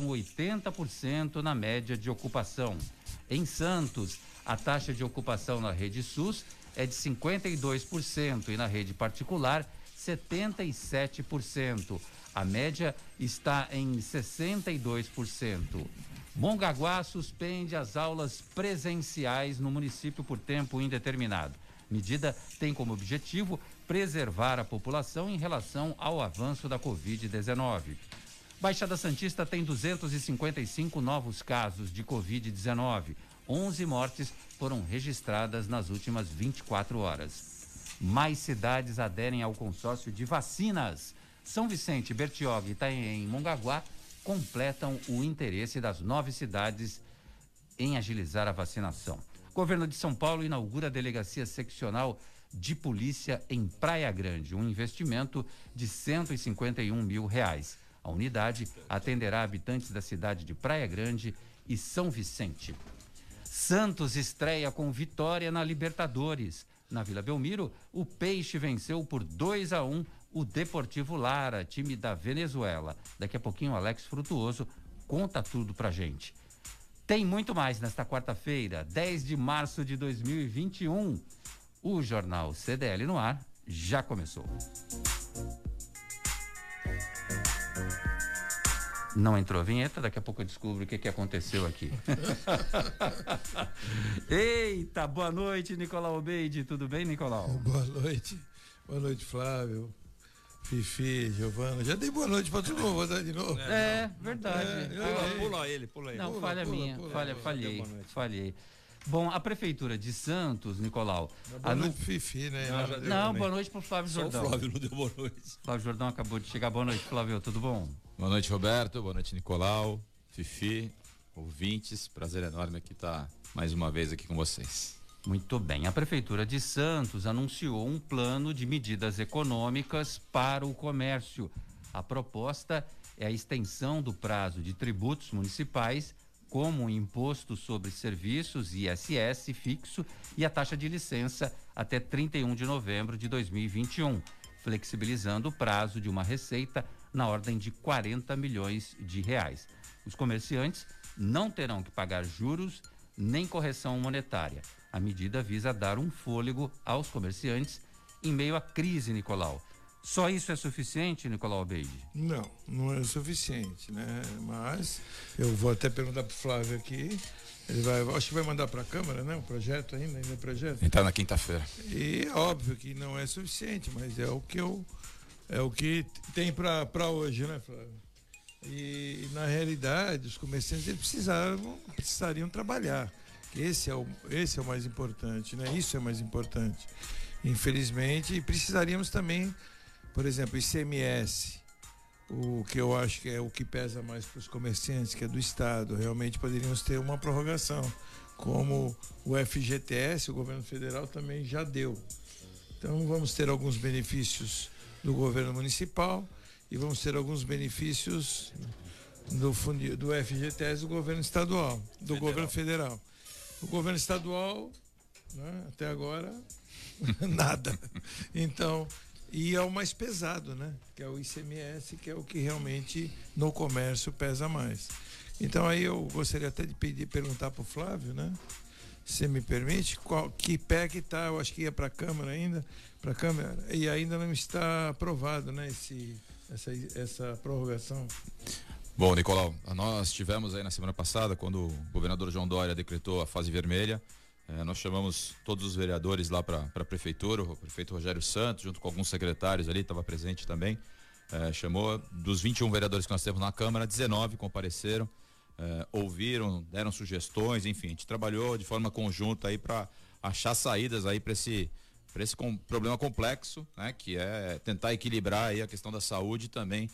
80% na média de ocupação. Em Santos, a taxa de ocupação na rede SUS é de 52% e na rede particular 77%. A média está em 62%. Mongaguá suspende as aulas presenciais no município por tempo indeterminado. Medida tem como objetivo preservar a população em relação ao avanço da Covid-19. Baixada Santista tem 255 novos casos de Covid-19. 11 mortes foram registradas nas últimas 24 horas. Mais cidades aderem ao consórcio de vacinas. São Vicente, Bertioga, Itaém e Mongaguá completam o interesse das nove cidades em agilizar a vacinação. Governo de São Paulo inaugura a delegacia seccional de polícia em Praia Grande, um investimento de 151 mil reais. A unidade atenderá habitantes da cidade de Praia Grande e São Vicente. Santos estreia com vitória na Libertadores. Na Vila Belmiro, o Peixe venceu por 2 a 1 o Deportivo Lara, time da Venezuela. Daqui a pouquinho o Alex Frutuoso conta tudo pra gente. Tem muito mais nesta quarta-feira, 10 de março de 2021. O jornal CDL no ar já começou. Não entrou a vinheta, daqui a pouco eu descubro o que, que aconteceu aqui. Eita, boa noite, Nicolau Obeide. Tudo bem, Nicolau? Boa noite. Boa noite, Flávio. Fifi, Giovana. Já dei boa noite pra todo mundo, vou dar de novo. É, verdade. É, pula, pula, ele, pula ele. Não, pula, falha pula, minha. pula, falha, pula, falhei. boa noite. Falhei. Bom, a Prefeitura de Santos, Nicolau. Boa anu- noite, Fifi, né? Não, Não, também. boa noite pro Flávio Só o Jordão. Flávio não deu boa noite. Flávio Jordão acabou de chegar. Boa noite, Flávio. Tudo bom? Boa noite, Roberto. Boa noite, Nicolau, Fifi, ouvintes. Prazer enorme aqui estar mais uma vez aqui com vocês. Muito bem. A Prefeitura de Santos anunciou um plano de medidas econômicas para o comércio. A proposta é a extensão do prazo de tributos municipais, como o imposto sobre serviços ISS fixo e a taxa de licença até 31 de novembro de 2021, flexibilizando o prazo de uma receita na ordem de 40 milhões de reais. Os comerciantes não terão que pagar juros nem correção monetária. A medida visa dar um fôlego aos comerciantes em meio à crise, Nicolau. Só isso é suficiente, Nicolau Beide? Não, não é o suficiente, né? Mas eu vou até perguntar pro Flávio aqui. Ele vai, acho que vai mandar para a Câmara, né? O projeto ainda, ainda é projeto. Entrar na quinta-feira. E óbvio que não é suficiente, mas é o que eu é o que tem para hoje, né, Flávio? E na realidade os comerciantes eles precisaram, precisariam trabalhar. Esse é o esse é o mais importante, né? Isso é o mais importante. Infelizmente, e precisaríamos também, por exemplo, ICMS, o que eu acho que é o que pesa mais para os comerciantes, que é do Estado. Realmente poderíamos ter uma prorrogação, como o FGTS, o governo federal também já deu. Então vamos ter alguns benefícios do governo municipal e vamos ter alguns benefícios do, do FGTS do governo estadual, do governo federal. O governo estadual, né, até agora, nada. Então, e é o mais pesado, né? Que é o ICMS, que é o que realmente no comércio pesa mais. Então aí eu gostaria até de pedir, perguntar para o Flávio, né? Se me permite, qual, que que está, eu acho que ia para a Câmara ainda, para Câmara, e ainda não está aprovado, né, esse, essa, essa prorrogação. Bom, Nicolau, nós tivemos aí na semana passada, quando o governador João Dória decretou a fase vermelha, eh, nós chamamos todos os vereadores lá para a prefeitura, o prefeito Rogério Santos, junto com alguns secretários ali, estava presente também. eh, chamou dos 21 vereadores que nós temos na Câmara, 19 compareceram, eh, ouviram, deram sugestões, enfim, a gente trabalhou de forma conjunta aí para achar saídas aí para esse para esse com- problema complexo, né, que é tentar equilibrar aí a questão da saúde e também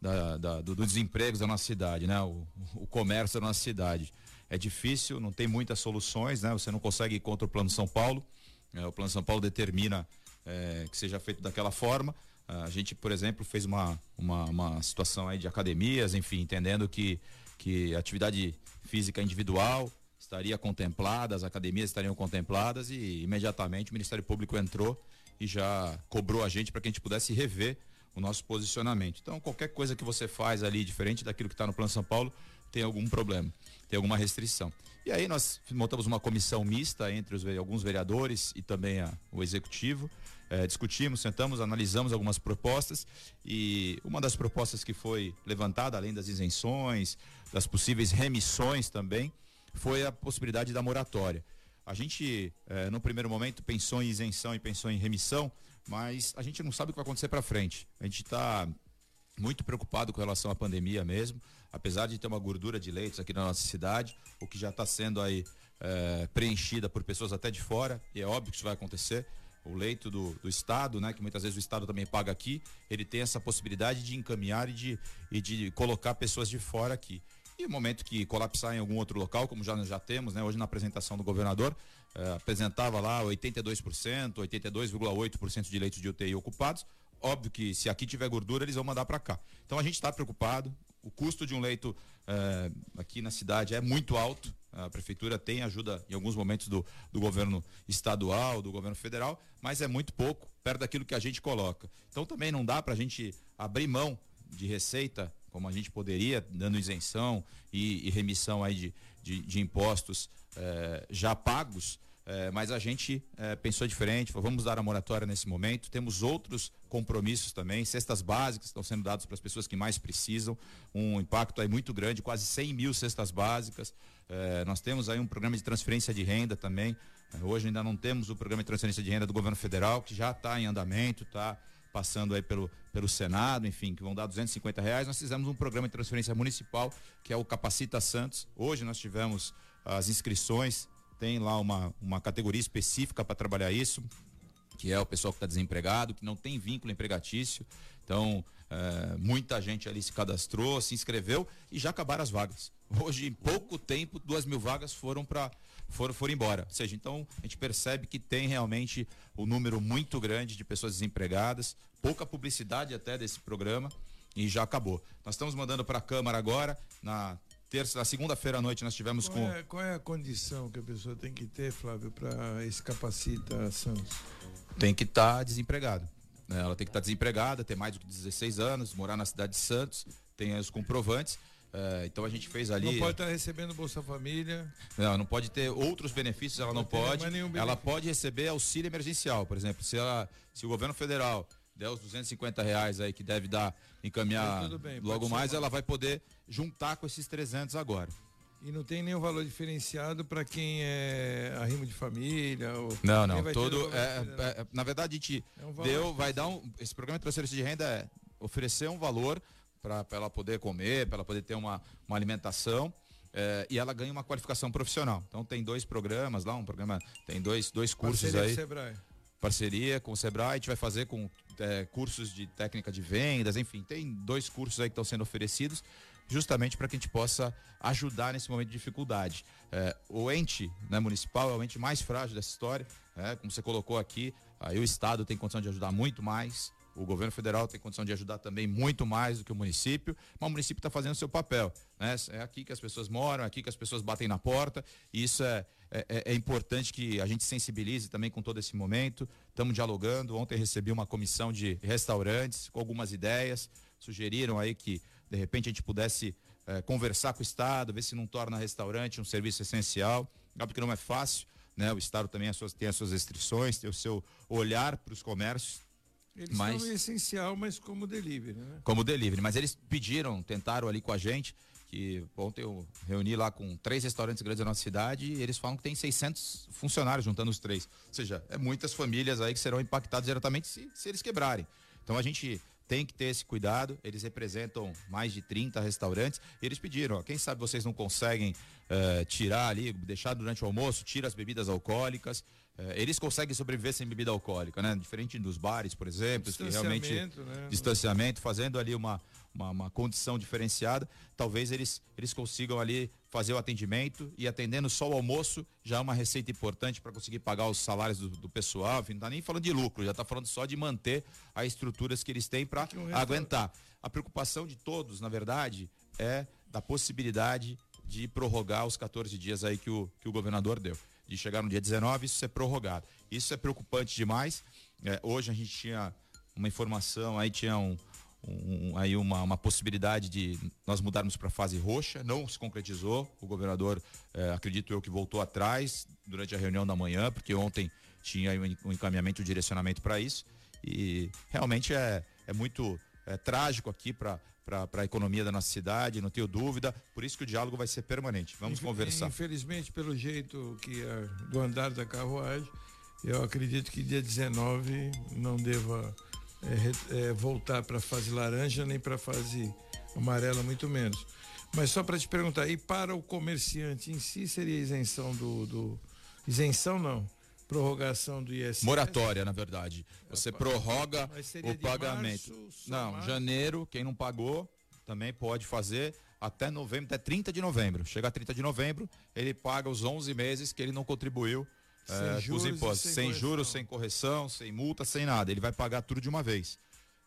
da, da- do, do desemprego da nossa cidade, né? O, o comércio da nossa cidade. É difícil, não tem muitas soluções, né? Você não consegue ir contra o Plano São Paulo. É, o Plano São Paulo determina é, que seja feito daquela forma. A gente, por exemplo, fez uma, uma, uma situação aí de academias, enfim, entendendo que, que atividade física individual estaria contemplada, as academias estariam contempladas e imediatamente o Ministério Público entrou e já cobrou a gente para que a gente pudesse rever o nosso posicionamento. Então, qualquer coisa que você faz ali diferente daquilo que está no Plano São Paulo, tem algum problema, tem alguma restrição. E aí nós montamos uma comissão mista entre os, alguns vereadores e também a, o executivo. É, discutimos, sentamos, analisamos algumas propostas e uma das propostas que foi levantada, além das isenções, das possíveis remissões também, foi a possibilidade da moratória. A gente, é, no primeiro momento, pensou em isenção e pensou em remissão, mas a gente não sabe o que vai acontecer para frente. A gente está muito preocupado com relação à pandemia mesmo, apesar de ter uma gordura de leitos aqui na nossa cidade, o que já está sendo aí é, preenchida por pessoas até de fora, e é óbvio que isso vai acontecer. O leito do, do Estado, né, que muitas vezes o Estado também paga aqui, ele tem essa possibilidade de encaminhar e de, e de colocar pessoas de fora aqui. E no momento que colapsar em algum outro local, como já já temos, né, hoje na apresentação do governador, eh, apresentava lá 82%, 82,8% de leitos de UTI ocupados. Óbvio que se aqui tiver gordura, eles vão mandar para cá. Então a gente está preocupado. O custo de um leito eh, aqui na cidade é muito alto. A prefeitura tem ajuda em alguns momentos do, do governo estadual, do governo federal, mas é muito pouco, perto daquilo que a gente coloca. Então também não dá para a gente abrir mão de receita, como a gente poderia, dando isenção e, e remissão aí de, de, de impostos eh, já pagos é, mas a gente é, pensou diferente, falou, vamos dar a moratória nesse momento. Temos outros compromissos também, cestas básicas estão sendo dadas para as pessoas que mais precisam, um impacto aí muito grande, quase 100 mil cestas básicas. É, nós temos aí um programa de transferência de renda também. hoje ainda não temos o programa de transferência de renda do governo federal, que já está em andamento, está passando aí pelo, pelo Senado, enfim, que vão dar 250 reais. Nós fizemos um programa de transferência municipal, que é o Capacita Santos. Hoje nós tivemos as inscrições tem lá uma, uma categoria específica para trabalhar isso, que é o pessoal que está desempregado, que não tem vínculo empregatício. Então, é, muita gente ali se cadastrou, se inscreveu e já acabaram as vagas. Hoje, em pouco tempo, duas mil vagas foram para foram, foram embora. Ou seja, então a gente percebe que tem realmente um número muito grande de pessoas desempregadas, pouca publicidade até desse programa e já acabou. Nós estamos mandando para a Câmara agora, na terça, na segunda-feira à noite nós tivemos qual com. É, qual é a condição que a pessoa tem que ter, Flávio, para esse capacita Santos? Tem que estar tá desempregado. Né? Ela tem que estar tá desempregada, ter mais do que 16 anos, morar na cidade de Santos, tem os comprovantes. É, então a gente fez ali. Não pode estar tá recebendo Bolsa Família. Não, não pode ter outros benefícios, ela não, não pode. Ela pode receber auxílio emergencial, por exemplo, se, ela, se o governo federal der os 250 reais aí que deve dar, encaminhar bem, logo mais, ela vai poder juntar com esses 300 agora. E não tem nenhum valor diferenciado para quem é arrimo de família? Ou não, não. Todo, é, é, é, na verdade, a gente é um deu, vai dar um. Esse programa de transferência de renda é oferecer um valor para ela poder comer, para ela poder ter uma, uma alimentação. É, e ela ganha uma qualificação profissional. Então tem dois programas lá, um programa, tem dois, dois cursos Parceria aí. Sebrae. Parceria com o Sebrae, a gente vai fazer com é, cursos de técnica de vendas, enfim, tem dois cursos aí que estão sendo oferecidos justamente para que a gente possa ajudar nesse momento de dificuldade. É, o ente né, municipal é o ente mais frágil dessa história, é, como você colocou aqui, aí o Estado tem condição de ajudar muito mais, o governo federal tem condição de ajudar também muito mais do que o município, mas o município está fazendo o seu papel. Né? É aqui que as pessoas moram, é aqui que as pessoas batem na porta, e isso é, é, é, é importante que a gente sensibilize também com todo esse momento. Estamos dialogando. Ontem recebi uma comissão de restaurantes com algumas ideias. Sugeriram aí que, de repente, a gente pudesse é, conversar com o Estado, ver se não torna restaurante um serviço essencial. Óbvio que não é fácil, né? O Estado também as suas, tem as suas restrições, tem o seu olhar para os comércios. Eles mas, são essencial, mas como delivery, né? Como delivery, mas eles pediram, tentaram ali com a gente que ontem eu reuni lá com três restaurantes grandes da nossa cidade e eles falam que tem 600 funcionários juntando os três. Ou seja, é muitas famílias aí que serão impactadas diretamente se, se eles quebrarem. Então a gente tem que ter esse cuidado. Eles representam mais de 30 restaurantes. E eles pediram, ó, quem sabe vocês não conseguem uh, tirar ali, deixar durante o almoço, tira as bebidas alcoólicas. Uh, eles conseguem sobreviver sem bebida alcoólica, né? Diferente dos bares, por exemplo, que realmente né? distanciamento, fazendo ali uma, uma, uma, condição diferenciada, talvez eles, eles consigam ali fazer o atendimento e atendendo só o almoço já é uma receita importante para conseguir pagar os salários do, do pessoal. Enfim, não está nem falando de lucro, já está falando só de manter as estruturas que eles têm para aguentar. A preocupação de todos, na verdade, é da possibilidade de prorrogar os 14 dias aí que o, que o governador deu. De chegar no dia 19, isso ser prorrogado. Isso é preocupante demais. É, hoje a gente tinha uma informação, aí tinha um, um, aí uma, uma possibilidade de nós mudarmos para a fase roxa, não se concretizou. O governador, eh, acredito eu, que voltou atrás durante a reunião da manhã, porque ontem tinha um encaminhamento, um direcionamento para isso. E realmente é, é muito é, trágico aqui para para a economia da nossa cidade, não tenho dúvida. Por isso que o diálogo vai ser permanente. Vamos conversar. Infelizmente, pelo jeito que é, do andar da carruagem, eu acredito que dia 19 não deva é, é, voltar para a fase laranja nem para a fase amarela, muito menos. Mas só para te perguntar, e para o comerciante em si seria isenção do, do isenção não? Prorrogação do ISS? Moratória, na verdade. Você prorroga o pagamento. Março, não, março. janeiro, quem não pagou também pode fazer até novembro, até 30 de novembro. Chega a 30 de novembro, ele paga os 11 meses que ele não contribuiu sem é, os impostos, sem, sem juros, sem correção, sem multa, sem nada. Ele vai pagar tudo de uma vez.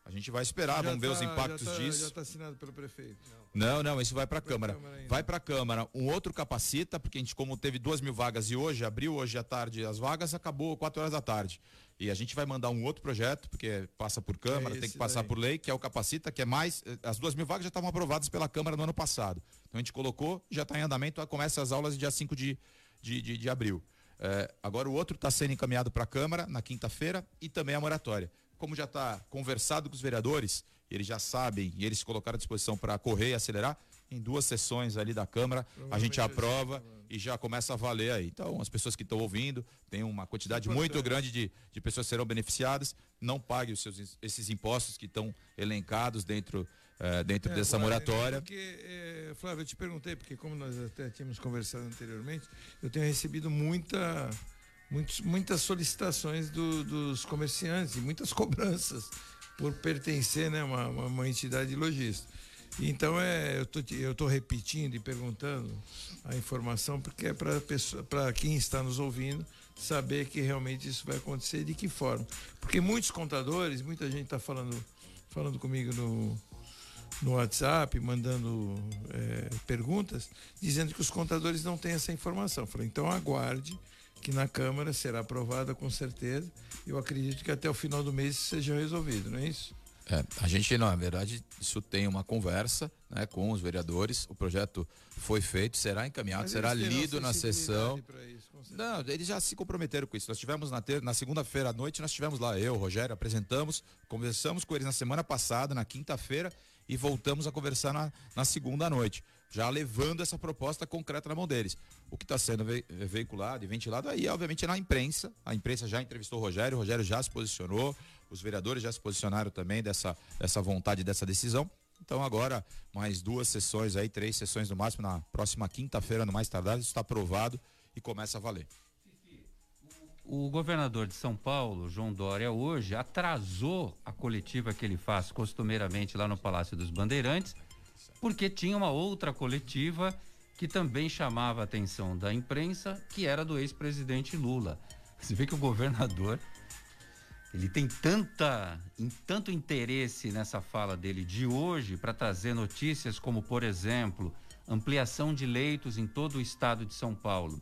A gente vai esperar, já vamos tá, ver os tá, impactos já tá, disso. Já está assinado pelo prefeito. Não, não, isso vai para a Câmara. Câmara vai para a Câmara. Um outro capacita, porque a gente, como teve duas mil vagas e hoje, abriu hoje à tarde as vagas, acabou quatro horas da tarde. E a gente vai mandar um outro projeto, porque passa por Câmara, é tem que passar daí. por lei, que é o capacita, que é mais. Eh, as duas mil vagas já estavam aprovadas pela Câmara no ano passado. Então a gente colocou, já está em andamento, começa as aulas dia 5 de, de, de, de abril. É, agora o outro está sendo encaminhado para a Câmara na quinta-feira e também a moratória. Como já está conversado com os vereadores, eles já sabem e eles se colocaram à disposição para correr e acelerar, em duas sessões ali da Câmara, a gente aprova e já começa a valer aí. Então, as pessoas que estão ouvindo, tem uma quantidade muito grande de, de pessoas que serão beneficiadas, não paguem os seus, esses impostos que estão elencados dentro é, dentro é, dessa moratória. Porque, é, Flávio, eu te perguntei, porque como nós até tínhamos conversado anteriormente, eu tenho recebido muita, muitos, muitas solicitações do, dos comerciantes e muitas cobranças por pertencer né, a uma, uma entidade logística. Então é, eu tô, eu tô repetindo e perguntando a informação porque é para quem está nos ouvindo saber que realmente isso vai acontecer e de que forma. Porque muitos contadores, muita gente está falando, falando comigo no, no WhatsApp, mandando é, perguntas, dizendo que os contadores não têm essa informação. falei, então aguarde que na Câmara será aprovada com certeza. Eu acredito que até o final do mês seja resolvido, não é isso? É, a gente, na verdade, isso tem uma conversa né, com os vereadores. O projeto foi feito, será encaminhado, será lido na sessão. Isso, não, eles já se comprometeram com isso. Nós tivemos na, ter, na segunda-feira à noite, nós tivemos lá, eu, Rogério, apresentamos, conversamos com eles na semana passada, na quinta-feira, e voltamos a conversar na, na segunda noite, já levando essa proposta concreta na mão deles. O que está sendo ve veiculado e ventilado aí, obviamente, é na imprensa. A imprensa já entrevistou o Rogério, o Rogério já se posicionou, os vereadores já se posicionaram também dessa, dessa vontade, dessa decisão. Então agora, mais duas sessões aí, três sessões no máximo, na próxima quinta-feira, no mais tardar, isso está aprovado e começa a valer. O governador de São Paulo, João Dória, hoje atrasou a coletiva que ele faz costumeiramente lá no Palácio dos Bandeirantes, porque tinha uma outra coletiva que também chamava a atenção da imprensa, que era do ex-presidente Lula. Você vê que o governador ele tem tanta, tanto interesse nessa fala dele de hoje para trazer notícias como, por exemplo, ampliação de leitos em todo o estado de São Paulo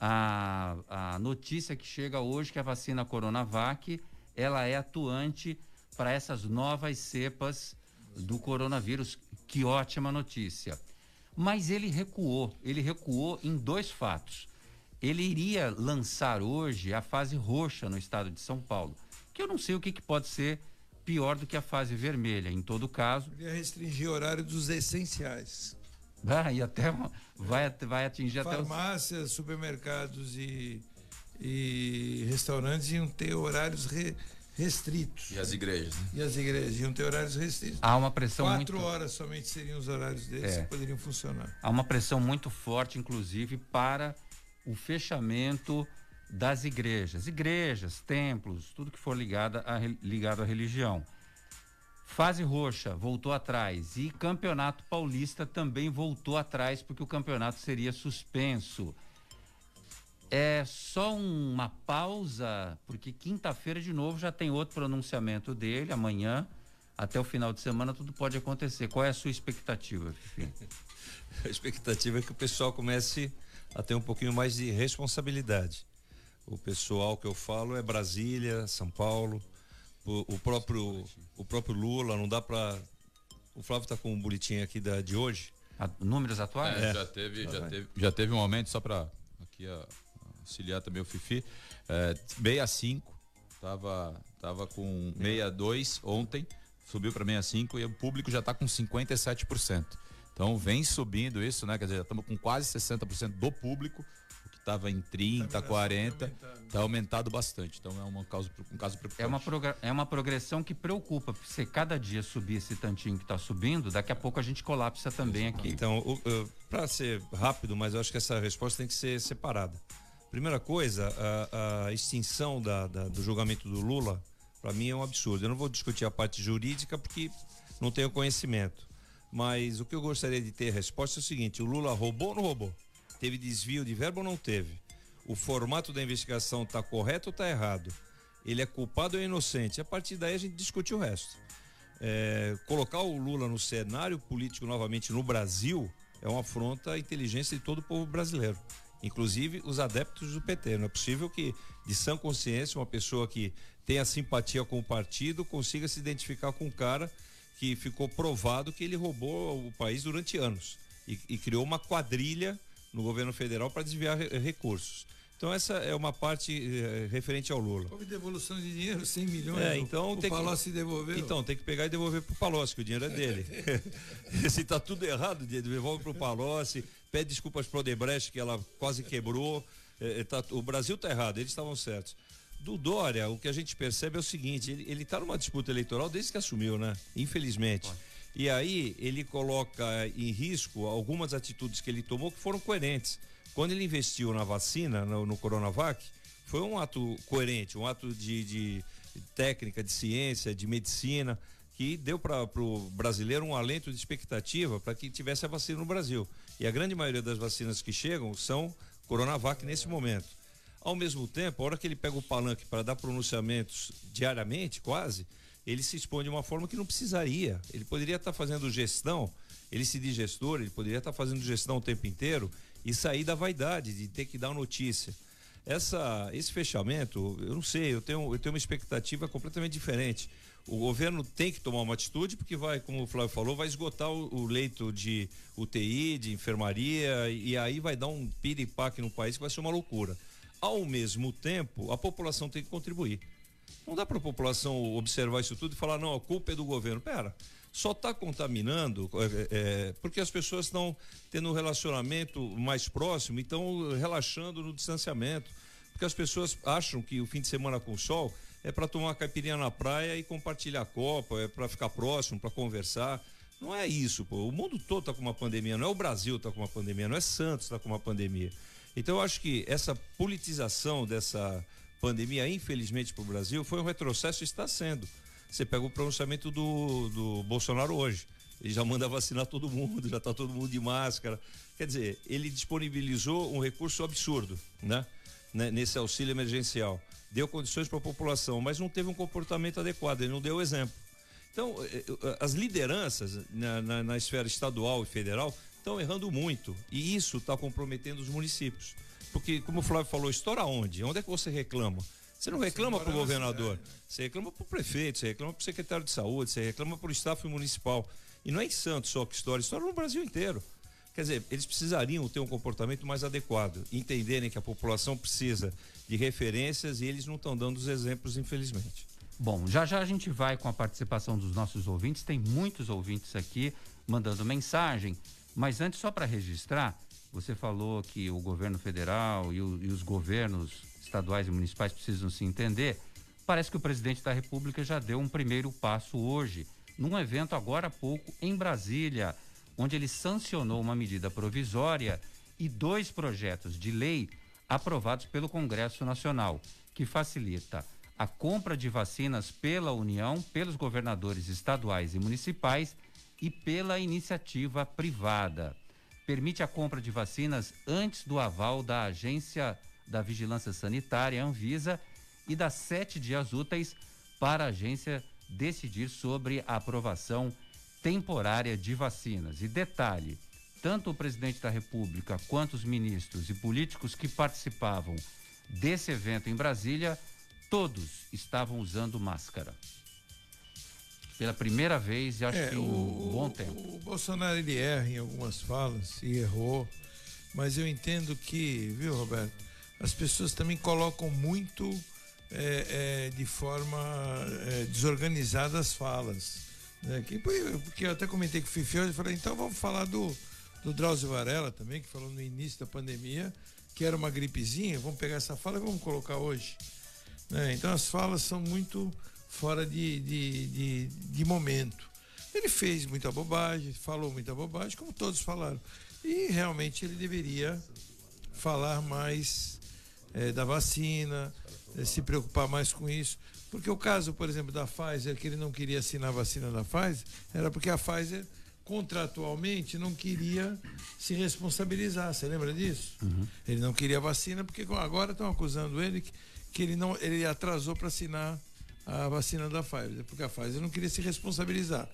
a, a notícia que chega hoje que a vacina Coronavac ela é atuante para essas novas cepas do coronavírus. Que ótima notícia. Mas ele recuou, ele recuou em dois fatos. Ele iria lançar hoje a fase roxa no estado de São Paulo, que eu não sei o que, que pode ser pior do que a fase vermelha. Em todo caso. Ele ia restringir o horário dos essenciais. Ah, e até vai, vai atingir Farmácias, até. Farmácias, supermercados e, e restaurantes iam ter horários re, restritos. E as igrejas, né? E as igrejas iam ter horários restritos. Há uma pressão Quatro muito... horas somente seriam os horários deles é. que poderiam funcionar. Há uma pressão muito forte, inclusive, para o fechamento das igrejas. Igrejas, templos, tudo que for ligado a, ligado à religião. Fase roxa voltou atrás e Campeonato Paulista também voltou atrás porque o campeonato seria suspenso. É só uma pausa, porque quinta-feira de novo já tem outro pronunciamento dele, amanhã, até o final de semana tudo pode acontecer. Qual é a sua expectativa, Fifi? a expectativa é que o pessoal comece a ter um pouquinho mais de responsabilidade. O pessoal que eu falo é Brasília, São Paulo, o, o próprio o próprio Lula, não dá para o Flávio está com um boletim aqui da, de hoje. A, números atuais? É, já teve, já, teve, já teve um aumento só para aqui a, auxiliar também o Fifi. É, 65 tava tava com 62 ontem, subiu para 65 e o público já está com 57%. Então vem subindo isso, né? Quer dizer, estamos com quase 60% do público estava em 30, 40, está aumentado bastante. Então é uma causa, um caso preocupante. É uma, é uma progressão que preocupa, porque se cada dia subir esse tantinho que está subindo, daqui a pouco a gente colapsa também aqui. Então, para ser rápido, mas eu acho que essa resposta tem que ser separada. Primeira coisa, a, a extinção da, da, do julgamento do Lula, para mim é um absurdo. Eu não vou discutir a parte jurídica porque não tenho conhecimento. Mas o que eu gostaria de ter resposta é o seguinte: o Lula roubou ou não roubou? Teve desvio de verbo ou não teve? O formato da investigação está correto ou está errado? Ele é culpado ou é inocente? A partir daí a gente discute o resto. É, colocar o Lula no cenário político novamente no Brasil é uma afronta à inteligência de todo o povo brasileiro, inclusive os adeptos do PT. Não é possível que, de sã consciência, uma pessoa que tenha simpatia com o partido consiga se identificar com um cara que ficou provado que ele roubou o país durante anos e, e criou uma quadrilha no governo federal para desviar re recursos. Então essa é uma parte eh, referente ao Lula. Houve devolução de dinheiro, 100 milhões. É, então o, tem Palocci que, devolveu. Então tem que pegar e devolver para o Palocci, que o dinheiro é dele. Se está tudo errado, devolve para o Palocci, pede desculpas para o Odebrecht que ela quase quebrou. É, tá, o Brasil está errado, eles estavam certos. Do Dória, o que a gente percebe é o seguinte: ele está numa disputa eleitoral desde que assumiu, né? Infelizmente. Pode. E aí ele coloca em risco algumas atitudes que ele tomou que foram coerentes. Quando ele investiu na vacina, no, no Coronavac, foi um ato coerente, um ato de, de técnica, de ciência, de medicina, que deu para o brasileiro um alento de expectativa para que tivesse a vacina no Brasil. E a grande maioria das vacinas que chegam são Coronavac nesse momento. Ao mesmo tempo, a hora que ele pega o palanque para dar pronunciamentos diariamente, quase, ele se expõe de uma forma que não precisaria. Ele poderia estar fazendo gestão, ele se diz gestor, ele poderia estar fazendo gestão o tempo inteiro e sair da vaidade de ter que dar notícia. Essa, esse fechamento, eu não sei, eu tenho, eu tenho uma expectativa completamente diferente. O governo tem que tomar uma atitude, porque vai, como o Flávio falou, vai esgotar o, o leito de UTI, de enfermaria, e aí vai dar um piripaque no país que vai ser uma loucura. Ao mesmo tempo, a população tem que contribuir. Não dá para a população observar isso tudo e falar, não, a culpa é do governo. Pera, só está contaminando é, é, porque as pessoas estão tendo um relacionamento mais próximo e estão relaxando no distanciamento. Porque as pessoas acham que o fim de semana com sol é para tomar caipirinha na praia e compartilhar a copa, é para ficar próximo, para conversar. Não é isso, pô. O mundo todo está com uma pandemia, não é o Brasil está com uma pandemia, não é Santos está com uma pandemia. Então eu acho que essa politização dessa pandemia, infelizmente, para o Brasil, foi um retrocesso e está sendo. Você pega o pronunciamento do, do Bolsonaro hoje. Ele já manda vacinar todo mundo, já está todo mundo de máscara. Quer dizer, ele disponibilizou um recurso absurdo, né? Nesse auxílio emergencial. Deu condições para a população, mas não teve um comportamento adequado, ele não deu exemplo. Então, eh, eh, as lideranças na, na, na esfera estadual e federal estão errando muito. E isso está comprometendo os municípios. Porque, como o Flávio falou, estoura onde? Onde é que você reclama? Você não reclama para o governador, cidade, né? você reclama para o prefeito, você reclama para o secretário de saúde, você reclama para o staff municipal. E não é em Santos só que estoura, estoura no Brasil inteiro. Quer dizer, eles precisariam ter um comportamento mais adequado, entenderem que a população precisa de referências e eles não estão dando os exemplos, infelizmente. Bom, já já a gente vai com a participação dos nossos ouvintes, tem muitos ouvintes aqui mandando mensagem, mas antes, só para registrar, você falou que o governo federal e, o, e os governos estaduais e municipais precisam se entender. Parece que o presidente da República já deu um primeiro passo hoje, num evento agora há pouco em Brasília, onde ele sancionou uma medida provisória e dois projetos de lei aprovados pelo Congresso Nacional, que facilita a compra de vacinas pela União, pelos governadores estaduais e municipais e pela iniciativa privada permite a compra de vacinas antes do aval da Agência da Vigilância Sanitária, Anvisa, e dá sete dias úteis para a agência decidir sobre a aprovação temporária de vacinas. E detalhe: tanto o presidente da República quanto os ministros e políticos que participavam desse evento em Brasília, todos estavam usando máscara. Pela primeira vez, e acho É, que um bom tempo. O Bolsonaro ele erra em algumas falas e errou, mas eu entendo que, viu, Roberto, as pessoas também colocam muito é, é, de forma é, desorganizada as falas. Né? Que, porque eu até comentei com o Fifi hoje, falei, então vamos falar do, do Drauzio Varela também, que falou no início da pandemia que era uma gripezinha, vamos pegar essa fala e vamos colocar hoje. Né? Então as falas são muito fora de, de, de, de momento. Ele fez muita bobagem, falou muita bobagem, como todos falaram. E realmente ele deveria falar mais é, da vacina, é, se preocupar mais com isso. Porque o caso, por exemplo, da Pfizer, que ele não queria assinar a vacina da Pfizer, era porque a Pfizer contratualmente não queria se responsabilizar. Você lembra disso? Uhum. Ele não queria vacina porque agora estão acusando ele que, que ele não ele atrasou para assinar a vacina da Pfizer, porque a Pfizer não queria se responsabilizar.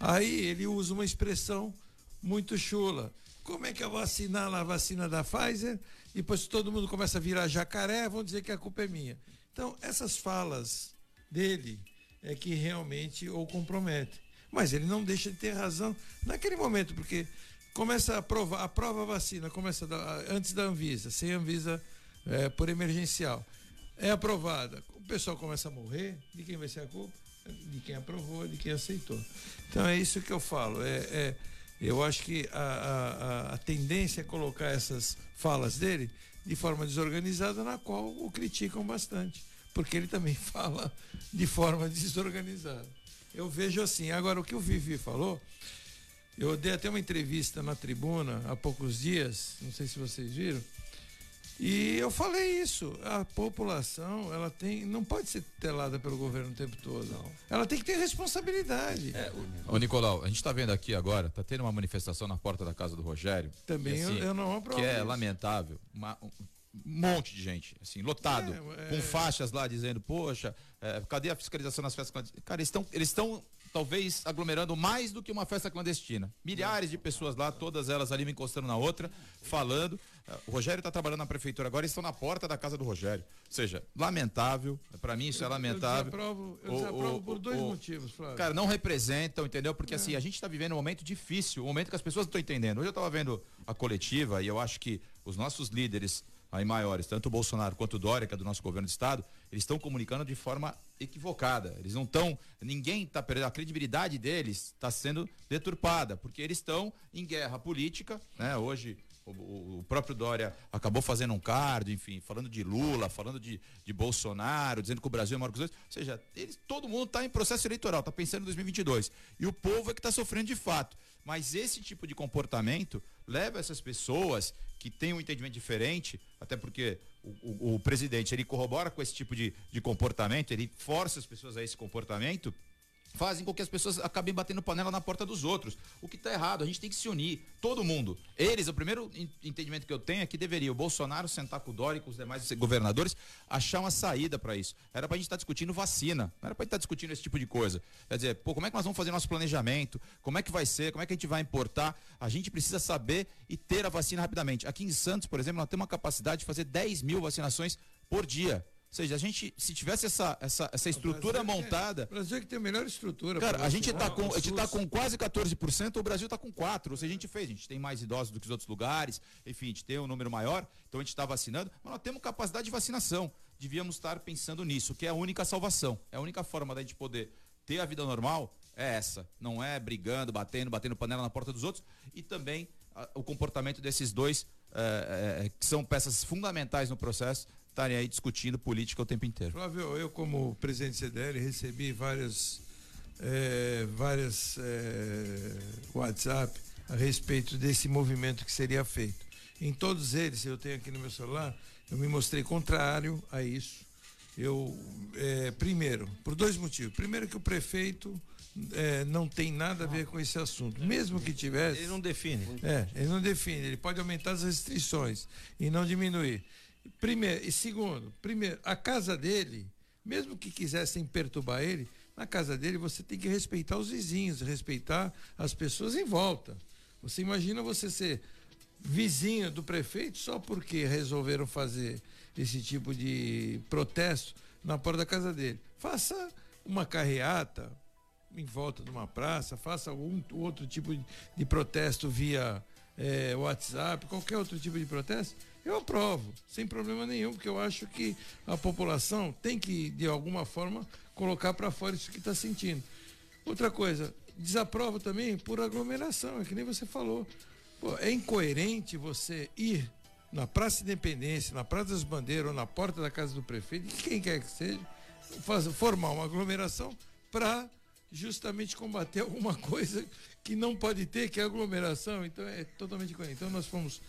Aí ele usa uma expressão muito chula. Como é que eu vou assinar a vacina da Pfizer? E depois todo mundo começa a virar jacaré, vão dizer que a culpa é minha. Então, essas falas dele é que realmente o comprometem. Mas ele não deixa de ter razão naquele momento, porque começa a aprova a vacina, começa da, antes da Anvisa, sem Anvisa é, por emergencial. É aprovada, pessoal começa a morrer, de quem vai ser a culpa? De quem aprovou, de quem aceitou. Então é isso que eu falo. É, é eu acho que a, a, a tendência é colocar essas falas dele de forma desorganizada, na qual o criticam bastante, porque ele também fala de forma desorganizada. Eu vejo assim. Agora, o que o Vivi falou, eu dei até uma entrevista na tribuna há poucos dias, não sei se vocês viram, e eu falei isso. A população, ela tem, não pode ser telada pelo governo o tempo todo. Não. Ela tem que ter responsabilidade. É, o... Ô, Nicolau, a gente está vendo aqui agora, está tendo uma manifestação na porta da casa do Rogério. Também assim, eu, eu, não aprovo. Que é isso. lamentável. Uma, um monte de gente, assim, lotado, é, é... com faixas lá dizendo, poxa, é, cadê a fiscalização nas festas clandestinas? Cara, eles estão eles estão talvez aglomerando mais do que uma festa clandestina. Milhares de pessoas lá, todas elas ali me encostando na outra, falando. O Rogério está trabalhando na prefeitura agora, estão na porta da casa do Rogério. Ou seja, lamentável. Para mim isso é lamentável. Eu desaprovo, eu desaprovo o, por dois o, motivos, Flávio. Cara, não representam, entendeu? Porque é. assim, a gente está vivendo um momento difícil, um momento que as pessoas não estão entendendo. Hoje eu estava vendo a coletiva e eu acho que os nossos líderes aí maiores, tanto o Bolsonaro quanto o Dória, que é do nosso governo de estado, eles estão comunicando de forma equivocada. Eles não estão, ninguém está perdendo, a credibilidade deles está sendo deturpada, porque eles estão em guerra política, né? Hoje o, próprio Dória acabou fazendo um card, enfim, falando de Lula, falando de, de Bolsonaro, dizendo que o Brasil é maior que os dois. Ou seja, eles, todo mundo está em processo eleitoral, está pensando em 2022. E o povo é que está sofrendo de fato. Mas esse tipo de comportamento leva essas pessoas que têm um entendimento diferente, até porque o, o, o presidente ele corrobora com esse tipo de, de comportamento, ele força as pessoas a esse comportamento fazem com que as pessoas acabem batendo panela na porta dos outros. O que está errado, a gente tem que se unir, todo mundo. Eles, o primeiro entendimento que eu tenho é que deveria o Bolsonaro sentar com o Dória e com os demais governadores, achar uma saída para isso. Era para a gente estar tá discutindo vacina, não era para estar tá discutindo esse tipo de coisa. Quer dizer, pô, como é que nós vamos fazer nosso planejamento? Como é que vai ser? Como é que a gente vai importar? A gente precisa saber e ter a vacina rapidamente. Aqui em Santos, por exemplo, nós temos uma capacidade de fazer 10 mil vacinações por dia. Ou seja, a gente, se tivesse essa, essa, essa estrutura o montada. o Brasil é que tem a melhor estrutura. Cara, a gente está com, a gente tá com quase 14%, o Brasil está com 4%. Ou seja, a gente fez, a gente tem mais idosos do que os outros lugares, enfim, a gente tem um número maior, então a gente está vacinando, mas nós temos capacidade de vacinação. Devíamos estar pensando nisso, que é a única salvação. É a única forma da gente poder ter a vida normal, é essa. Não é brigando, batendo, batendo panela na porta dos outros. E também a, o comportamento desses dois, é, é, que são peças fundamentais no processo, estarem aí discutindo política o tempo inteiro. Flávio, eu como presidente do CDL recebi várias, é, várias é, WhatsApp a respeito desse movimento que seria feito. Em todos eles, eu tenho aqui no meu celular, eu me mostrei contrário a isso. Eu, é, primeiro, por dois motivos. Primeiro que o prefeito é, não tem nada a ver com esse assunto. Mesmo que tivesse. Ele não define. É, ele não define. Ele pode aumentar as restrições e não diminuir. Primeiro, e segundo, primeiro, a casa dele, mesmo que quisessem perturbar ele, na casa dele você tem que respeitar os vizinhos, respeitar as pessoas em volta. Você imagina você ser vizinho do prefeito só porque resolveram fazer esse tipo de protesto na porta da casa dele. Faça uma carreata, em volta de uma praça, faça algum outro tipo de protesto via é, WhatsApp, qualquer outro tipo de protesto, eu aprovo, sem problema nenhum, porque eu acho que a população tem que, de alguma forma, colocar para fora isso que está sentindo. Outra coisa, desaprovo também por aglomeração, é que nem você falou. Pô, é incoerente você ir na Praça Independência, na Praça das Bandeiras ou na porta da casa do prefeito, quem quer que seja, formar uma aglomeração para justamente combater alguma coisa que não pode ter, que é aglomeração. Então é totalmente incoerente. Então nós fomos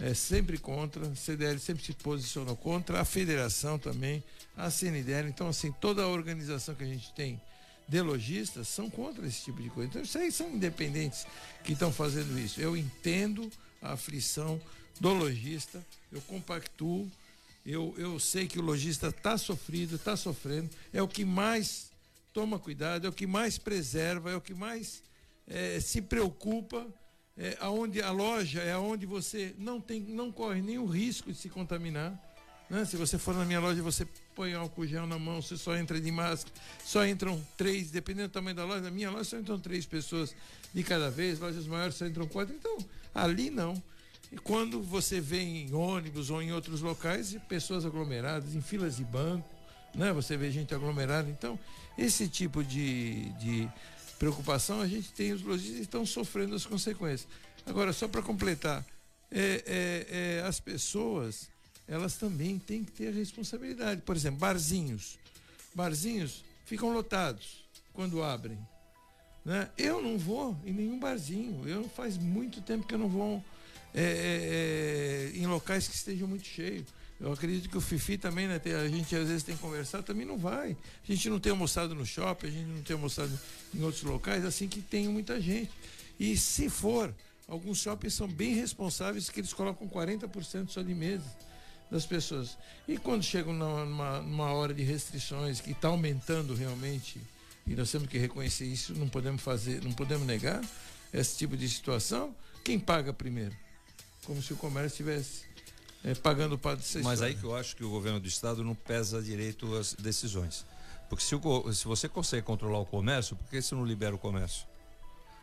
é, sempre contra, a CDL sempre se posicionou contra, a federação também, a CNDL. Então, assim, toda a organização que a gente tem de lojistas são contra esse tipo de coisa. Então, isso aí são independentes que estão fazendo isso. Eu entendo a aflição do lojista, eu compactuo, eu, eu sei que o lojista está sofrido, está sofrendo, é o que mais toma cuidado, é o que mais preserva, é o que mais é, se preocupa. É, aonde a loja é onde você não tem, não corre nenhum risco de se contaminar. Né? Se você for na minha loja, você põe álcool gel na mão, você só entra de máscara, só entram três, dependendo do tamanho da loja, na minha loja só entram três pessoas de cada vez, lojas maiores só entram quatro, então ali não. E quando você vê em ônibus ou em outros locais, pessoas aglomeradas, em filas de banco, né? Você vê gente aglomerada. Então, esse tipo de, de preocupação, a gente tem, os lojistas estão sofrendo as consequências. Agora, só para completar, é, é, é, as pessoas elas também têm que ter responsabilidade. Por exemplo, barzinhos. Barzinhos ficam lotados quando abrem. Né? Eu não vou em nenhum barzinho. Eu faz muito tempo que eu não vou é, é, é em locais que estejam muito cheios. Eu acredito que o Fifi também, né? A gente às vezes tem que conversar, também não vai. A gente não tem almoçado no shopping, a gente não tem almoçado em outros locais, assim que tem muita gente. E se for, alguns shoppings são bem responsáveis que eles colocam 40% só de mesas das pessoas. E quando chegam numa, numa hora de restrições que está aumentando realmente, e nós temos que reconhecer isso, não podemos fazer, não podemos negar esse tipo de situação, quem paga primeiro? Como se o comércio estivesse é, pagando para Mas história. aí que eu acho que o governo do estado não pesa direito as decisões. Porque se, o, se você consegue controlar o comércio, por que você não libera o comércio?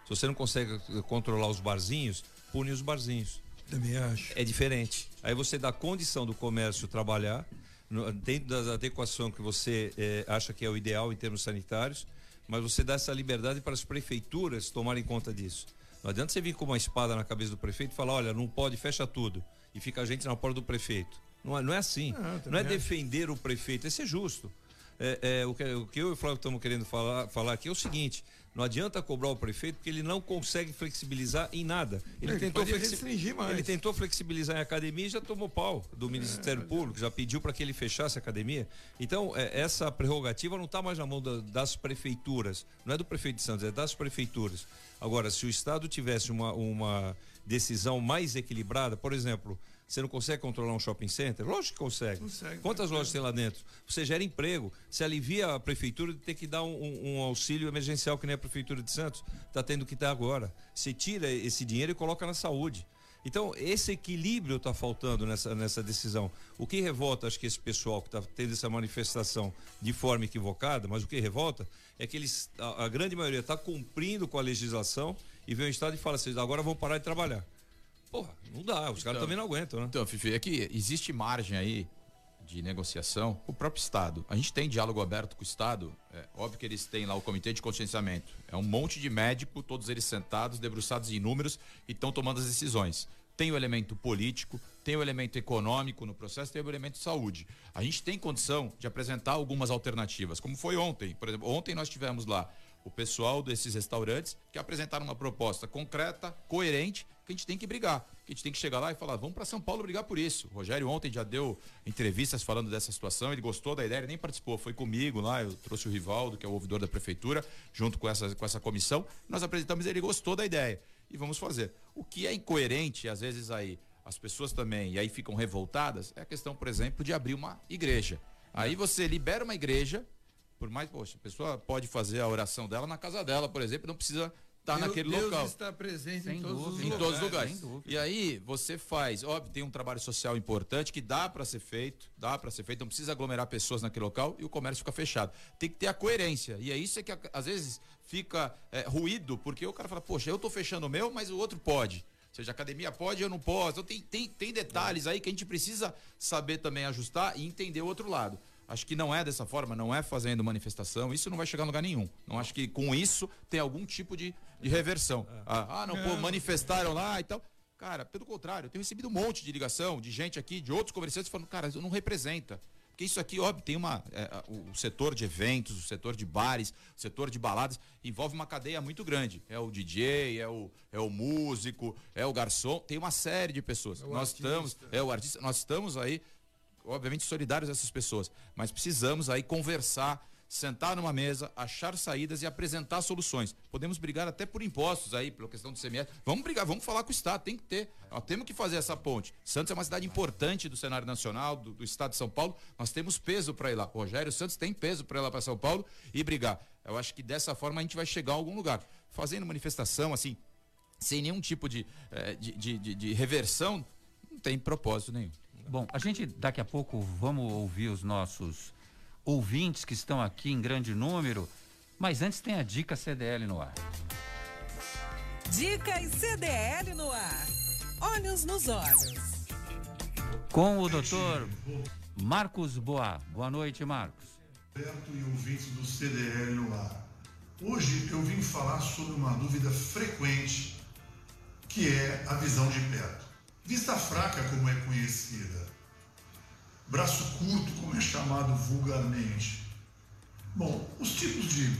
Se você não consegue controlar os barzinhos, pune os barzinhos. Também acho. É diferente. Aí você dá condição do comércio trabalhar, no, dentro da adequação que você é, acha que é o ideal em termos sanitários, mas você dá essa liberdade para as prefeituras tomarem conta disso. Não adianta você vir com uma espada na cabeça do prefeito e falar, olha, não pode, fecha tudo. E fica a gente na porta do prefeito. Não é, não é assim. Não, não é defender o prefeito, é ser justo. É, é, o, que, o, que, eu e o Flávio estamos querendo falar, falar aqui é o seguinte: não adianta cobrar o prefeito porque ele não consegue flexibilizar em nada. Ele, ele tentou mais. Ele tentou flexibilizar em academia e já tomou pau do Ministério é, Público, já pediu para que ele fechasse a academia. Então, é, essa prerrogativa não está mais na mão da, das prefeituras. Não é do prefeito de Santos, é das prefeituras. Agora, se o Estado tivesse uma, uma decisão mais equilibrada, por exemplo, você não consegue controlar um shopping center? Lógico que consegue. consegue Quantas lojas tem lá dentro? Você gera emprego. Você alivia a prefeitura de ter que dar um, um auxílio emergencial, que nem a prefeitura de Santos está tendo que dar agora. Você tira esse dinheiro e coloca na saúde. Então, esse equilíbrio está faltando nessa, nessa decisão. O que revolta, acho que esse pessoal que está tendo essa manifestação de forma equivocada, mas o que revolta é que eles, a, a grande maioria está cumprindo com a legislação e vem o Estado e fala assim, agora vão parar de trabalhar. Porra, não dá, os então, caras também não aguentam, né? Então, Fifi, é que existe margem aí de negociação o próprio Estado. A gente tem diálogo aberto com o Estado, é óbvio que eles têm lá o comitê de conscienciamento. É um monte de médico, todos eles sentados, debruçados em números e estão tomando as decisões. Tem o elemento político, tem o elemento econômico no processo, tem o elemento de saúde. A gente tem condição de apresentar algumas alternativas, como foi ontem. Por exemplo, ontem nós tivemos lá o pessoal desses restaurantes que apresentaram uma proposta concreta, coerente, que a gente tem que brigar. Que a gente tem que chegar lá e falar, vamos para São Paulo brigar por isso. O Rogério ontem já deu entrevistas falando dessa situação, ele gostou da ideia, ele nem participou, foi comigo lá, eu trouxe o Rivaldo, que é o ouvidor da prefeitura, junto com essa, com essa comissão. Nós apresentamos, ele gostou da ideia. E vamos fazer. O que é incoerente, às vezes aí, as pessoas também, e aí ficam revoltadas, é a questão, por exemplo, de abrir uma igreja. Aí você libera uma igreja, por mais, poxa, a pessoa pode fazer a oração dela na casa dela, por exemplo, não precisa tá Deus, naquele Deus local. está presente Sem em todos dúvida. os Em lugares. todos os lugares. sem dúvida. E aí você faz, óbvio, tem um trabalho social importante que dá para ser feito, dá para ser feito, não precisa aglomerar pessoas naquele local e o comércio fica fechado. Tem que ter a coerência. E é isso é que às vezes fica é, ruído, porque o cara fala, poxa, eu tô fechando o meu, mas o outro pode. Ou seja, a academia pode, eu não posso. Então tem, tem, tem detalhes aí que a gente precisa saber também ajustar e entender o outro lado. Acho que não é dessa forma, não é fazendo manifestação, isso não vai chegar a lugar nenhum. Não acho que com isso tem algum tipo de, de reversão. Ah, ah, não, pô, manifestaram lá e tal. Cara, pelo contrário, eu tenho recebido um monte de ligação de gente aqui, de outros conversantes, falando, cara, isso não representa. Porque isso aqui, óbvio, tem uma. é, o setor de eventos, o setor de bares, o setor de baladas, envolve uma cadeia muito grande. É o DJ, é o, é o músico, é o garçom, tem uma série de pessoas. É nós artista. estamos, é o artista, nós estamos aí, obviamente, solidários a essas pessoas, mas precisamos aí conversar, sentar numa mesa, achar saídas e apresentar soluções. Podemos brigar até por impostos aí, pela questão do CMS. Vamos brigar, vamos falar com o Estado, tem que ter. Nós temos que fazer essa ponte. Santos é uma cidade importante do cenário nacional, do, do Estado de São Paulo. Nós temos peso para ir lá. O Rogério Santos tem peso para ir lá para São Paulo e brigar. Eu acho que dessa forma a gente vai chegar a algum lugar. Fazendo manifestação, assim, sem nenhum tipo de, eh, de, de, de- de reversão, não tem propósito nenhum. Bom, a gente daqui a pouco vamos ouvir os nossos ouvintes que estão aqui em grande número, mas antes tem a dica CDL no ar. Dicas CDL no ar. Olhos nos olhos. Com o doutor Marcos Boa. Boa noite, Marcos. Roberto e ouvintes do CDL no ar. Hoje eu vim falar sobre uma dúvida frequente, que é a visão de perto. Vista fraca, como é conhecida. Braço curto, como é chamado vulgarmente. Bom, os tipos de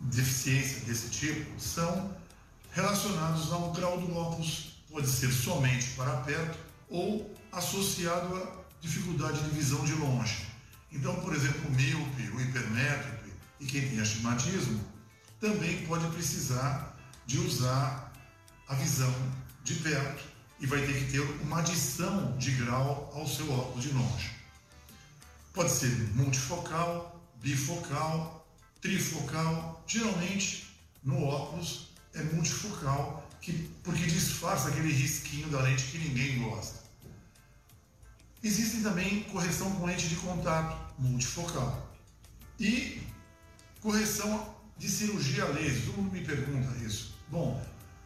deficiência desse tipo são relacionados ao grau do óculos, pode ser somente para perto ou associado à dificuldade de visão de longe. Então, por exemplo, o míope, o hipermétrope e quem tem astigmatismo também pode precisar de usar a visão de perto e vai ter que ter uma adição de grau ao seu óculos de longe. Pode ser multifocal, bifocal, trifocal. Geralmente, no óculos, é multifocal, que, porque disfarça aquele risquinho da lente que ninguém gosta. Existem também correção com lente de contato multifocal e correção de cirurgia laser. Todo mundo me pergunta isso. Bom,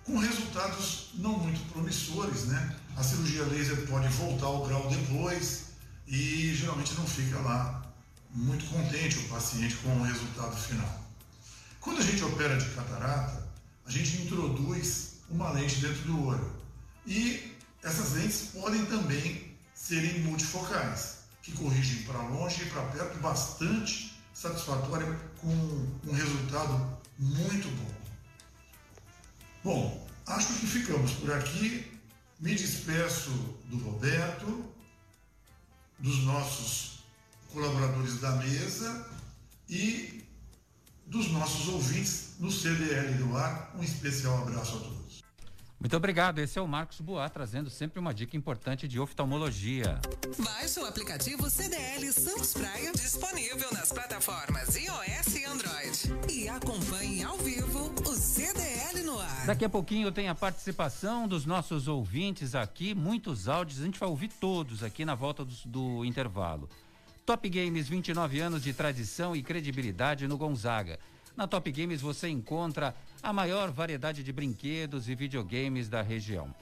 com resultados não muito promissores, né? A cirurgia laser pode voltar ao grau depois e geralmente não fica lá muito contente o paciente com o resultado final. Quando a gente opera de catarata, a gente introduz uma lente dentro do olho. E essas lentes podem também serem multifocais, que corrigem para longe e para perto bastante satisfatória com um resultado muito bom. Bom, acho que ficamos por aqui. Me despeço do Roberto, dos nossos colaboradores da mesa e dos nossos ouvintes no CDL do ar. Um especial abraço a todos. Muito obrigado. Esse é o Marcos Boa, trazendo sempre uma dica importante de oftalmologia. Baixe o aplicativo CDL Santos Praia, disponível nas plataformas iOS e Android. E acompanhe ao vivo o CDL no ar. Daqui a pouquinho tem a participação dos nossos ouvintes aqui, muitos áudios, a gente vai ouvir todos aqui na volta do, do intervalo. Top Games, 29 anos de tradição e credibilidade no Gonzaga. Na Top Games você encontra a maior variedade de brinquedos e videogames da região.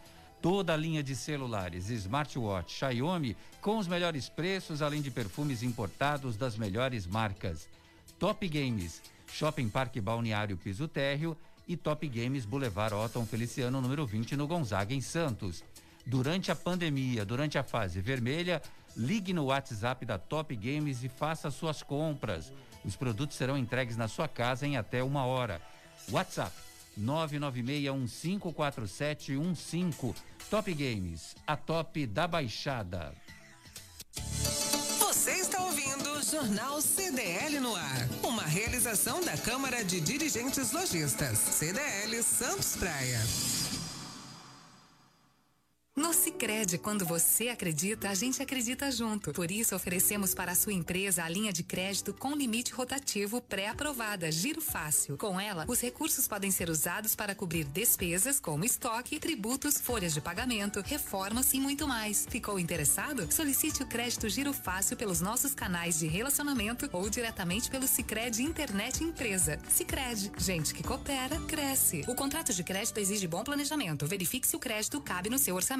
Toda a linha de celulares, smartwatch, Xiaomi com os melhores preços, além de perfumes importados das melhores marcas. Top Games, Shopping Parque Balneário Piso Térreo e Top Games Boulevard Otton Feliciano, número 20, no Gonzaga, em Santos. Durante a pandemia, durante a fase vermelha, ligue no WhatsApp da Top Games e faça suas compras. Os produtos serão entregues na sua casa em até uma hora. WhatsApp 996154715. Top Games, a top da Baixada. Você está ouvindo Jornal CDL no ar. Uma realização da Câmara de Dirigentes Lojistas. CDL Santos Praia. No Sicredi, quando você acredita, a gente acredita junto. Por isso oferecemos para a sua empresa a linha de crédito com limite rotativo pré-aprovada, Giro Fácil. Com ela, os recursos podem ser usados para cobrir despesas como estoque, tributos, folhas de pagamento, reformas e muito mais. Ficou interessado? Solicite o crédito Giro Fácil pelos nossos canais de relacionamento ou diretamente pelo Sicredi Internet Empresa. Sicredi, gente que coopera cresce. O contrato de crédito exige bom planejamento. Verifique se o crédito cabe no seu orçamento.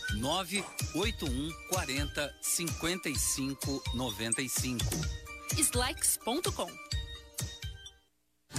981 40 55 95. Slacks.com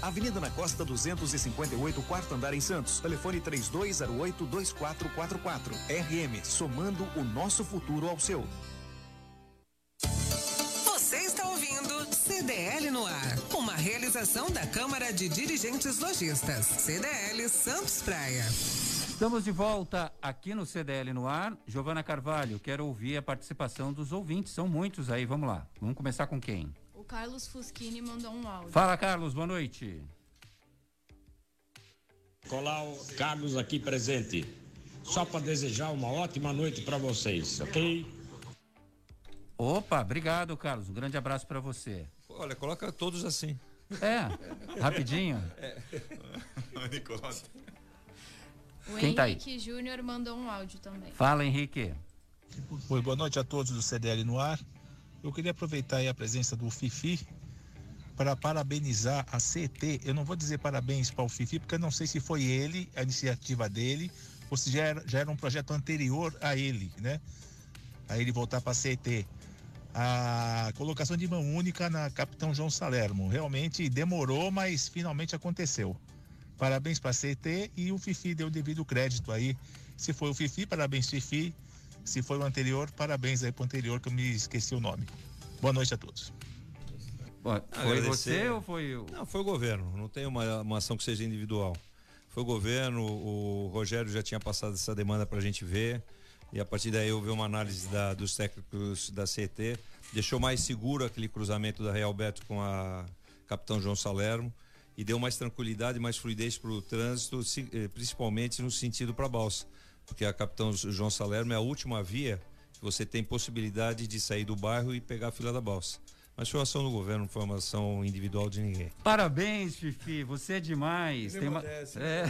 Avenida na Costa 258, quarto andar em Santos. Telefone 3208 2444. RM, somando o nosso futuro ao seu. Você está ouvindo CDL no ar, uma realização da Câmara de Dirigentes Lojistas. CDL Santos Praia. Estamos de volta aqui no CDL no ar. Giovana Carvalho, quero ouvir a participação dos ouvintes. São muitos aí, vamos lá. Vamos começar com quem? Carlos Fuschini mandou um áudio. Fala, Carlos, boa noite. Colau, Carlos aqui presente. Só para desejar uma ótima noite para vocês, ok? Opa, obrigado, Carlos. Um grande abraço para você. Olha, coloca todos assim. É, rapidinho. É. O Quem Henrique tá aí? Júnior mandou um áudio também. Fala, Henrique. Oi, boa noite a todos do CDL no ar. Eu queria aproveitar a presença do Fifi para parabenizar a CT. Eu não vou dizer parabéns para o Fifi, porque eu não sei se foi ele, a iniciativa dele, ou se já era, já era um projeto anterior a ele, né? A ele voltar para a CT. A colocação de mão única na Capitão João Salermo. Realmente demorou, mas finalmente aconteceu. Parabéns para a CT e o Fifi deu o devido crédito aí. Se foi o Fifi, parabéns, Fifi. Se foi o anterior, parabéns aí pro anterior que eu me esqueci o nome. Boa noite a todos. Bom, foi você ou foi o. Não, foi o governo. Não tem uma, uma ação que seja individual. Foi o governo, o Rogério já tinha passado essa demanda para a gente ver. E a partir daí houve uma análise da, dos técnicos da CET, deixou mais seguro aquele cruzamento da Real Beto com a Capitão João Salermo e deu mais tranquilidade, mais fluidez para o trânsito, eh, principalmente no sentido para a balsa porque a Capitão João Salerno é a última via que você tem possibilidade de sair do bairro e pegar a fila da balsa. Mas foi uma ação do governo, não foi uma ação individual de ninguém. Parabéns, Fifi, você é demais. Tem, ma... é.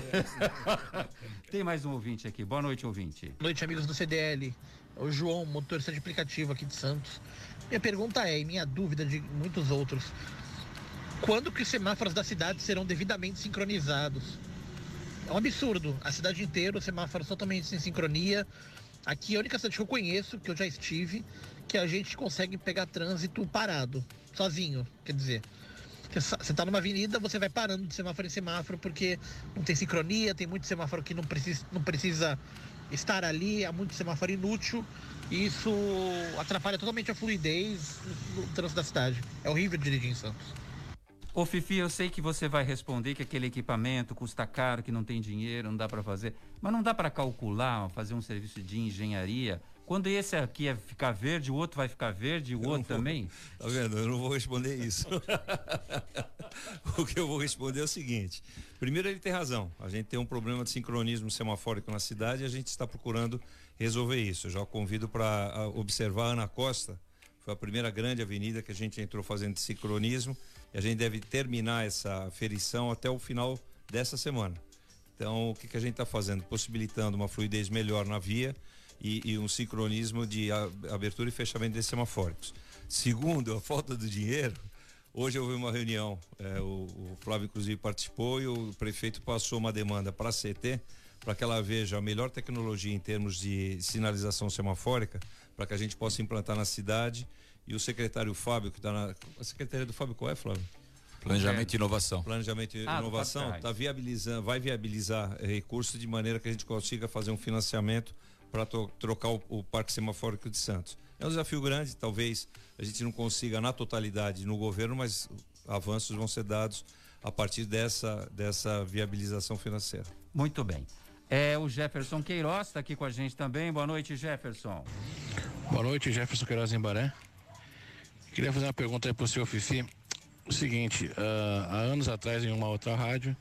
Tem mais um ouvinte aqui. Boa noite, ouvinte. Boa noite, amigos do CDL. É o João, motorista de aplicativo aqui de Santos. Minha pergunta é, e minha dúvida de muitos outros, quando que os semáforos da cidade serão devidamente sincronizados? É um absurdo. A cidade inteira, os semáforos totalmente sem sincronia. Aqui a única cidade que eu conheço, que eu já estive, que a gente consegue pegar trânsito parado, sozinho, quer dizer. Você está numa avenida, você vai parando de semáforo em semáforo porque não tem sincronia, tem muito semáforo que não precisa, não precisa estar ali, há muito semáforo inútil. E isso atrapalha totalmente a fluidez no trânsito da cidade. É horrível dirigir em Santos. Ô Fifi, eu sei que você vai responder que aquele equipamento custa caro, que não tem dinheiro, não dá para fazer, mas não dá para calcular, fazer um serviço de engenharia. Quando esse aqui é ficar verde, o outro vai ficar verde, o eu outro vou, também? Tá vendo? Eu não vou responder isso. o que eu vou responder é o seguinte: primeiro, ele tem razão. A gente tem um problema de sincronismo semafórico na cidade e a gente está procurando resolver isso. Eu já convido para observar a Ana Costa, foi a primeira grande avenida que a gente entrou fazendo de sincronismo e a gente deve terminar essa ferição até o final dessa semana. Então, o que, que a gente está fazendo? Possibilitando uma fluidez melhor na via e, e um sincronismo de abertura e fechamento de semafóricos. Segundo, a falta do dinheiro. Hoje houve uma reunião, é, o, o, Flávio inclusive participou e o prefeito passou uma demanda para a CT para que ela veja a melhor tecnologia em termos de sinalização semafórica para que a gente possa implantar na cidade e o secretário Fábio que está na a secretaria do Fábio qual é Flávio? Planejamento e inovação. Planejamento e ah, inovação está viabilizando, vai viabilizar recursos de maneira que a gente consiga fazer um financiamento para trocar o, o, parque semafórico de Santos. É um desafio grande, talvez a gente não consiga na totalidade no governo, mas avanços vão ser dados a partir dessa, dessa viabilização financeira. Muito bem. É, o Jefferson Queiroz está aqui com a gente também. Boa noite, Jefferson. Boa noite, Jefferson Queiroz em Baré. Queria fazer uma pergunta aí para o senhor Fifi. O seguinte, uh, há anos atrás, em uma outra rádio,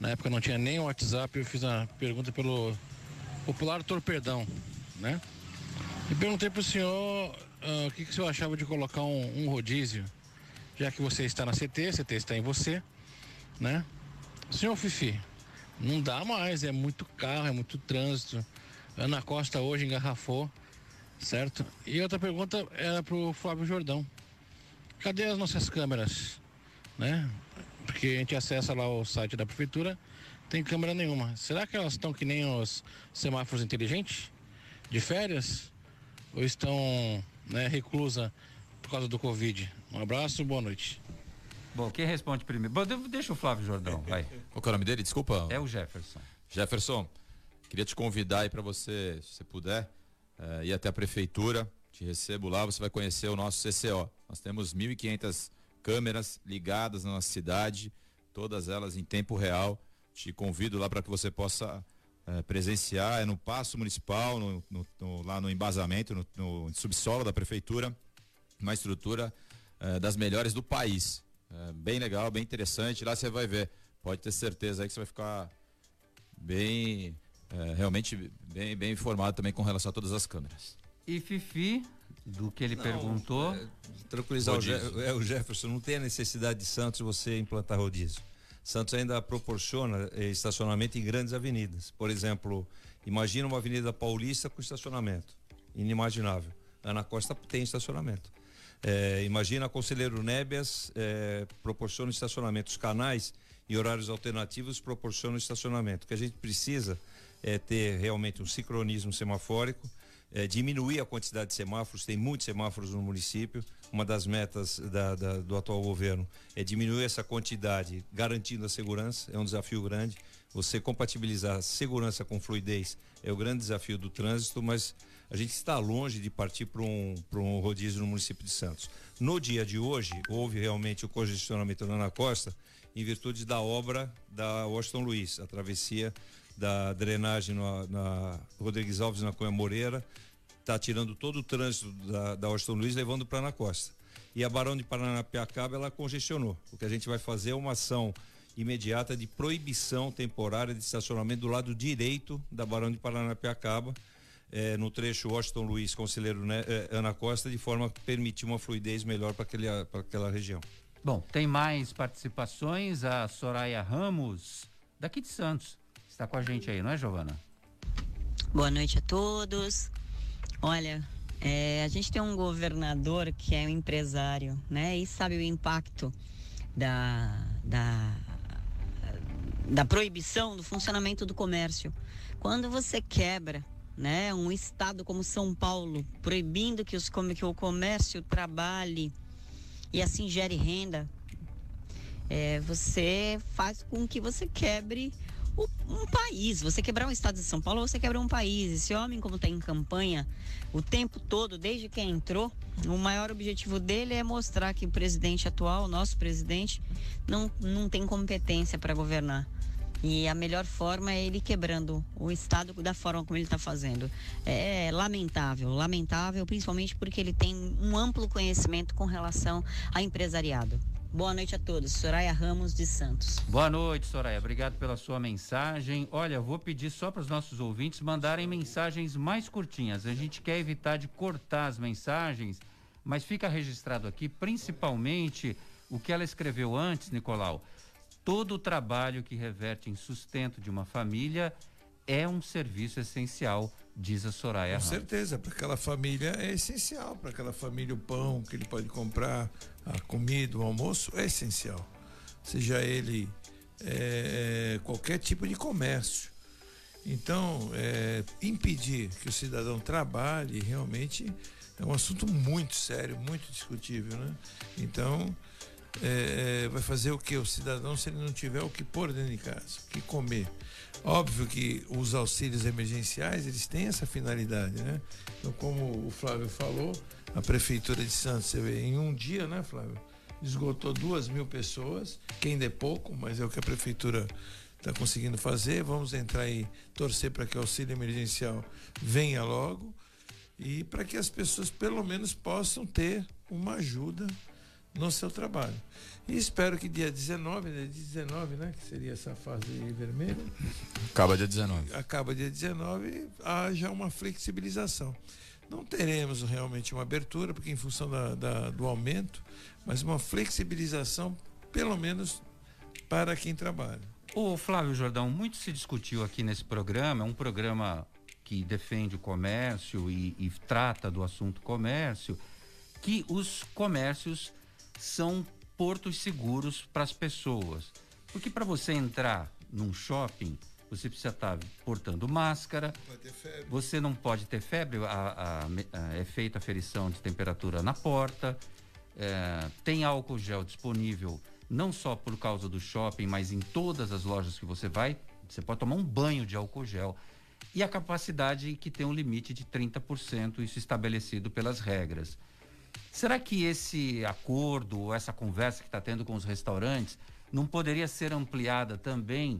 na época não tinha nem WhatsApp, eu fiz uma pergunta pelo popular torpedão, né? E perguntei para o senhor uh, o que, que o senhor achava de colocar um, um, rodízio, já que você está na CT, CT está em você, né? Senhor Fifi, não dá mais, é muito carro, é muito trânsito. Ana Costa hoje engarrafou, certo? E outra pergunta era para o Flávio Jordão. Cadê as nossas câmeras? Né? Porque a gente acessa lá o site da prefeitura, tem câmera nenhuma. Será que elas estão que nem os semáforos inteligentes? De férias? Ou estão né, reclusa por causa do Covid? Um abraço, boa noite. Bom, quem responde primeiro? Bom, deixa o Flávio Jordão, vai. Qual é o nome dele? Desculpa. É o Jefferson. Jefferson, queria te convidar aí para você, se você puder, é, ir até a prefeitura, te recebo lá, você vai conhecer o nosso CCO. Nós temos 1.500 câmeras ligadas na nossa cidade, todas elas em tempo real. Te convido lá para que você possa é, presenciar, é no Passo Municipal, no, no, no, lá no embasamento, no, subsolo da prefeitura, uma estrutura é, das melhores do país. É, bem legal, bem interessante. Lá você vai ver. Pode ter certeza aí que você vai ficar bem, realmente bem, bem informado também com relação a todas as câmeras. E Fifi, do que ele não, perguntou. É, tranquilizar o, Je é, o Jefferson, não tem a necessidade de Santos você implantar rodízio. Santos ainda proporciona eh, estacionamento em grandes avenidas. Por exemplo, imagina uma avenida paulista com estacionamento. Inimaginável. Ana Costa tem estacionamento. É, imagina a Conselheiro Nébias é, proporciona estacionamento. Os canais e horários alternativos proporcionam estacionamento. O que a gente precisa é ter realmente um sincronismo semafórico é, diminuir a quantidade de semáforos, tem muitos semáforos no município. Uma das metas da, da, do atual governo é diminuir essa quantidade, garantindo a segurança. É um desafio grande. Você compatibilizar segurança com fluidez é o grande desafio do trânsito, mas a gente está longe de partir para um, um rodízio no município de Santos. No dia de hoje, houve realmente o congestionamento na Costa em virtude da obra da Washington Luiz, a travessia da drenagem na, na Rodrigues Alves na Cunha Moreira, está tirando todo o trânsito da, da Washington Luiz levando para Ana Costa. E a Barão de Paranapiacaba ela congestionou. O que a gente vai fazer é uma ação imediata de proibição temporária de estacionamento do lado direito da Barão de Paranapiacaba, eh, no trecho Washington Luiz, Conselheiro né, eh, Ana Costa, de forma a permitir uma fluidez melhor para aquela região. Bom, tem mais participações. A Soraya Ramos, daqui de Santos, está com a gente aí, não é, Giovana? Boa noite a todos. Olha, é, a gente tem um governador que é um empresário, né? E sabe o impacto da, da, da proibição do funcionamento do comércio. Quando você quebra né, um estado como São Paulo, proibindo que, os, que o comércio trabalhe e assim gere renda, é, você faz com que você quebre um país. Você quebrar um estado de São Paulo, você quebra um país. Esse homem, como está em campanha o tempo todo, desde que entrou, o maior objetivo dele é mostrar que o presidente atual, o nosso presidente, não, não tem competência para governar. E a melhor forma é ele quebrando o Estado da forma como ele está fazendo. É lamentável, lamentável, principalmente porque ele tem um amplo conhecimento com relação a empresariado. Boa noite a todos. Soraya Ramos de Santos. Boa noite, Soraya. Obrigado pela sua mensagem. Olha, vou pedir só para os nossos ouvintes mandarem mensagens mais curtinhas. A gente quer evitar de cortar as mensagens, mas fica registrado aqui principalmente o que ela escreveu antes, Nicolau. Todo o trabalho que reverte em sustento de uma família é um serviço essencial diz a Soraya. Com certeza, para aquela família é essencial, para aquela família o pão que ele pode comprar, a comida, o almoço é essencial. Seja ele é, qualquer tipo de comércio. Então, é, impedir que o cidadão trabalhe realmente é um assunto muito sério, muito discutível, né? Então, é, vai fazer o que o cidadão se ele não tiver o que pôr dentro de casa, o que comer. Óbvio que os auxílios emergenciais eles têm essa finalidade, né? Então, como o Flávio falou, a prefeitura de Santos, você vê, em um dia, né, Flávio, esgotou duas mil pessoas, que ainda é pouco, mas é o que a prefeitura está conseguindo fazer. Vamos entrar e torcer para que o auxílio emergencial venha logo e para que as pessoas pelo menos possam ter uma ajuda no seu trabalho. E espero que dia 19, né, 19, né, que seria essa fase vermelha. Acaba dia 19. Acaba dia 19, haja uma flexibilização. Não teremos realmente uma abertura, porque em função da, da, do aumento, mas uma flexibilização, pelo menos para quem trabalha. O Flávio Jordão, muito se discutiu aqui nesse programa, é um programa que defende o comércio e, e trata do assunto comércio, que os comércios são portos seguros para as pessoas. Porque para você entrar num shopping, você precisa estar tá portando máscara. Você não pode ter febre, a, a, a, é feita a ferição de temperatura na porta. É, tem álcool gel disponível não só por causa do shopping, mas em todas as lojas que você vai, você pode tomar um banho de álcool gel. E a capacidade que tem um limite de 30%, isso estabelecido pelas regras. Será que esse acordo, ou essa conversa que está tendo com os restaurantes, não poderia ser ampliada também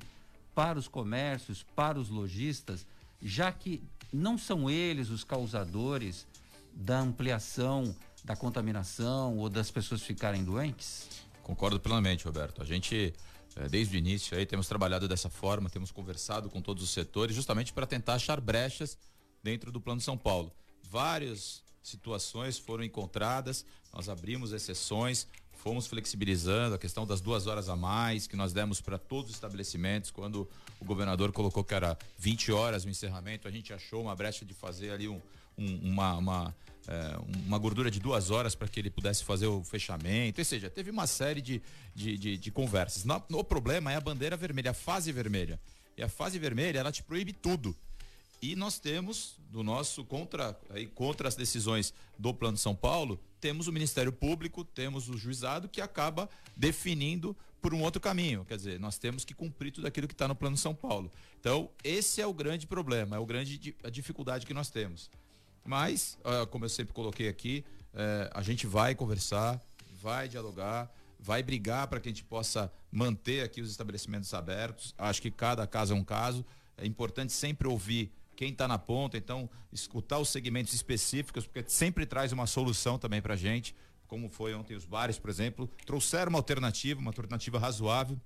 para os comércios, para os lojistas, já que não são eles os causadores da ampliação da contaminação ou das pessoas ficarem doentes? Concordo plenamente, Roberto. A gente, eh, desde o início aí, temos trabalhado dessa forma, temos conversado com todos os setores, justamente para tentar achar brechas dentro do Plano São Paulo. Várias situações foram encontradas, nós abrimos exceções, fomos flexibilizando a questão das duas horas a mais que nós demos para todos os estabelecimentos. Quando o governador colocou que era 20 horas o encerramento, a gente achou uma brecha de fazer ali um, um, uma, uma é, uma gordura de duas horas para que ele pudesse fazer o fechamento. Ou seja, teve uma série de, de, de, de conversas. No, o problema é a bandeira vermelha, a fase vermelha. E a fase vermelha, ela te proíbe tudo. E nós temos, do nosso contra, aí, contra as decisões do Plano São Paulo, temos o Ministério Público, temos o juizado que acaba definindo por um outro caminho. Quer dizer, nós temos que cumprir tudo aquilo que está no Plano São Paulo. Então, esse é o grande problema, é o grande a dificuldade que nós temos. Mas, como eu sempre coloquei aqui, uh, a gente vai conversar, vai dialogar, vai brigar para que a gente possa manter aqui os estabelecimentos abertos. Acho que cada caso é um caso. É importante sempre ouvir quem está na ponta, então escutar os segmentos específicos, porque sempre traz uma solução também para a gente, como foi ontem os bares, por exemplo, trouxeram uma alternativa, uma alternativa razoável.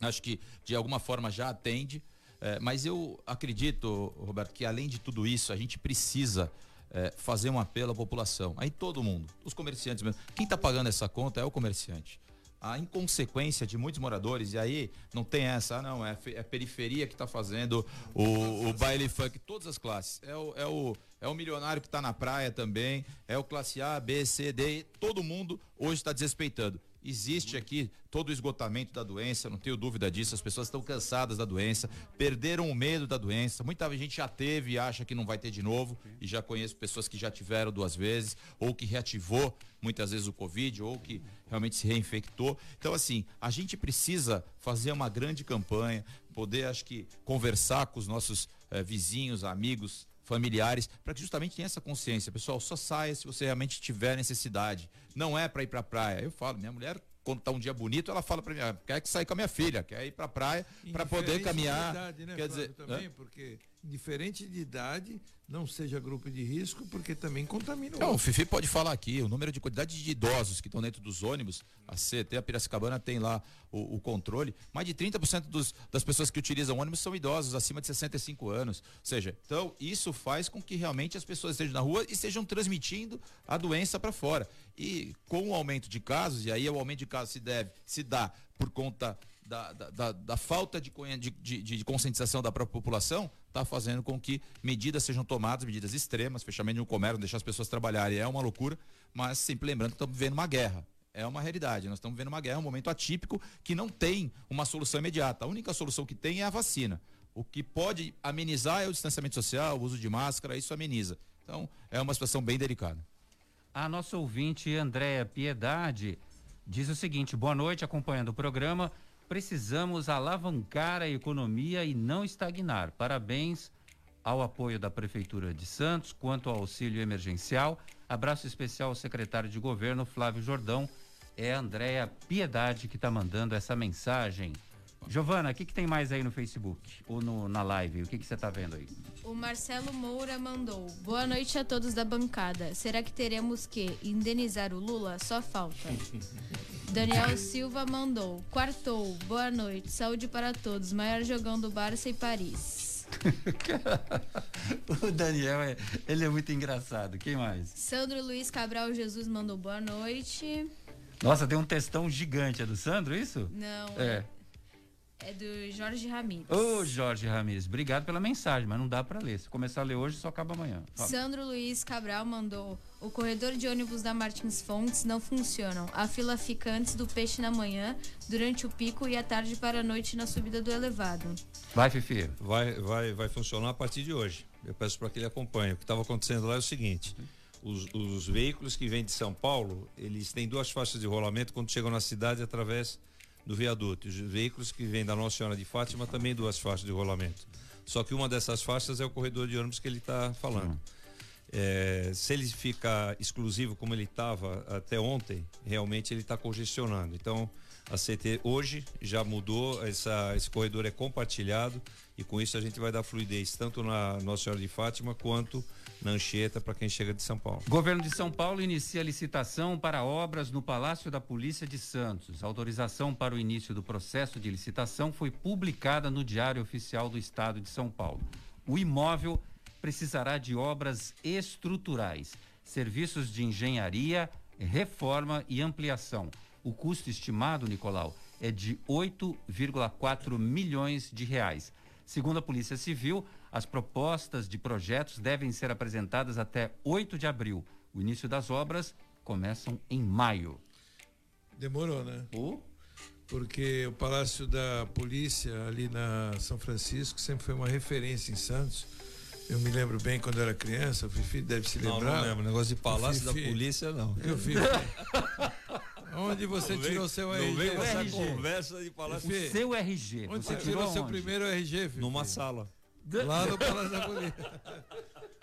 Acho que de alguma forma já atende, eh, mas eu acredito, Roberto, que além de tudo isso, a gente precisa é, fazer um apelo à população. Aí todo mundo, os comerciantes mesmo. Quem está pagando essa conta é o comerciante. A inconsequência de muitos moradores, e aí não tem essa, ah, não, é, é a periferia que está fazendo o, o baile funk, todas as classes. É o, é o, é o milionário que está na praia também, é o classe A, B, C, D, todo mundo hoje está desrespeitando. Existe aqui todo o esgotamento da doença, não tenho dúvida disso. As pessoas estão cansadas da doença, perderam o medo da doença. Muita gente já teve e acha que não vai ter de novo. E já conheço pessoas que já tiveram duas vezes, ou que reativou muitas vezes o Covid, ou que realmente se reinfectou. Então, assim, a gente precisa fazer uma grande campanha, poder, acho que, conversar com os nossos eh, vizinhos, amigos, familiares, para que justamente tenha essa consciência. Pessoal, só saia se você realmente tiver necessidade. Não é para ir para a praia. Eu falo, minha mulher quando tá um dia bonito, ela fala para mim, ah, quer que sair com a minha filha, quer ir para a praia para poder caminhar. Né, quer dizer, também, porque diferente de idade, não seja grupo de risco, porque também contamina o Não, o Fifi pode falar aqui, o número de quantidade de idosos que estão dentro dos ônibus, a CT, a Piracicabana tem lá o, o controle, mais de 30% dos, das pessoas que utilizam ônibus são idosos, acima de 65 anos. Ou seja, então isso faz com que realmente as pessoas estejam na rua e estejam transmitindo a doença para fora. E com o aumento de casos, e aí o aumento de casos se deve, se dá por conta da, da, da, da falta de, de, de, de, conscientização da própria população, está fazendo com que medidas sejam tomadas, medidas extremas, fechamento de um comércio, deixar as pessoas trabalharem é uma loucura, mas sempre lembrando que estamos vivendo uma guerra. É uma realidade. Nós estamos vivendo uma guerra, um momento atípico que não tem uma solução imediata. A única solução que tem é a vacina. O que pode amenizar é o distanciamento social, o uso de máscara, isso ameniza. Então, é uma situação bem delicada. A nossa ouvinte Andréa Piedade diz o seguinte: boa noite, acompanhando o programa. Precisamos alavancar a economia e não estagnar. Parabéns ao apoio da Prefeitura de Santos quanto ao auxílio emergencial. Abraço especial ao secretário de governo, Flávio Jordão. É a Andréa Piedade que está mandando essa mensagem. Giovana, o que, que tem mais aí no Facebook ou no, na live? O que você está vendo aí? O Marcelo Moura mandou. Boa noite a todos da bancada. Será que teremos que indenizar o Lula? Só falta. Daniel Silva mandou. Quartou. Boa noite. Saúde para todos. Maior jogão do Barça e Paris. o Daniel, é, ele é muito engraçado. Quem mais? Sandro Luiz Cabral Jesus mandou boa noite. Nossa, tem um textão gigante. É do Sandro, isso? Não. É. É do Jorge Ramires. Ô, Jorge Ramires, obrigado pela mensagem, mas não dá para ler. Se começar a ler hoje, só acaba amanhã. Fala. Sandro Luiz Cabral mandou: O corredor de ônibus da Martins Fontes não funcionam. A fila fica antes do peixe na manhã, durante o pico e à tarde para a noite na subida do elevado. Vai, Fifi. Vai, vai, vai funcionar a partir de hoje. Eu peço para que ele acompanhe. O que estava acontecendo lá é o seguinte: os, os veículos que vêm de São Paulo, eles têm duas faixas de rolamento quando chegam na cidade através do viaduto. Os veículos que vêm da Nossa Senhora de Fátima também duas faixas de rolamento. Só que uma dessas faixas é o corredor de ônibus que ele está falando. É, se ele fica exclusivo como ele estava até ontem, realmente ele está congestionando. Então, a CT hoje já mudou, essa, esse corredor é compartilhado e com isso a gente vai dar fluidez tanto na Nossa Senhora de Fátima quanto na Anchieta para quem chega de São Paulo. Governo de São Paulo inicia licitação para obras no Palácio da Polícia de Santos. A autorização para o início do processo de licitação foi publicada no Diário Oficial do Estado de São Paulo. O imóvel precisará de obras estruturais, serviços de engenharia, reforma e ampliação. O custo estimado, Nicolau, é de 8,4 milhões de reais. Segundo a Polícia Civil, as propostas de projetos devem ser apresentadas até 8 de abril. O início das obras começam em maio. Demorou, né? Oh? Porque o Palácio da Polícia, ali na São Francisco, sempre foi uma referência em Santos. Eu me lembro bem quando era criança, o Fifi deve se lembrar. Não, não lembro. Negócio de Palácio Fifi, da Polícia, não. Eu Fifi. Onde você não tirou vem, seu RG? Não vem essa RG. conversa de Palácio. O seu RG. Onde você, tirou seu primeiro RG, Fifi? Numa sala. Lá no Palácio da Polícia.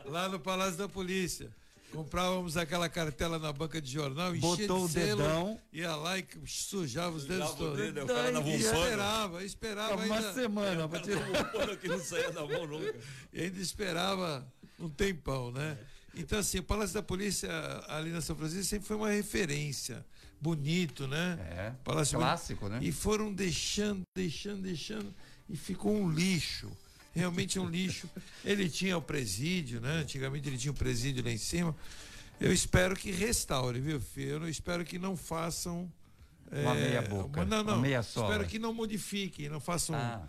Lá no Palácio da Polícia. Comprávamos aquela cartela na banca de jornal, Botou de selo, o dedão. ia lá e sujava os dedos todos. Dedo, o cara na esperava, esperava ainda. Uma semana pra tirar. que não saía da mão nunca. E ainda esperava um tempão, né? Então, assim, o Palácio da Polícia ali na São Francisco sempre foi uma referência. Bonito, né? É. Palácio clássico, bonito. né? E foram deixando, deixando, deixando. E ficou um lixo realmente é um lixo. Ele tinha o presídio, né? Antigamente ele tinha o presídio lá em cima. Eu espero que restaure, viu, filho? Eu espero que não façam. Uma é, meia boca. Não, não. Uma meia sola. Espero que não modifiquem, não façam. Ah.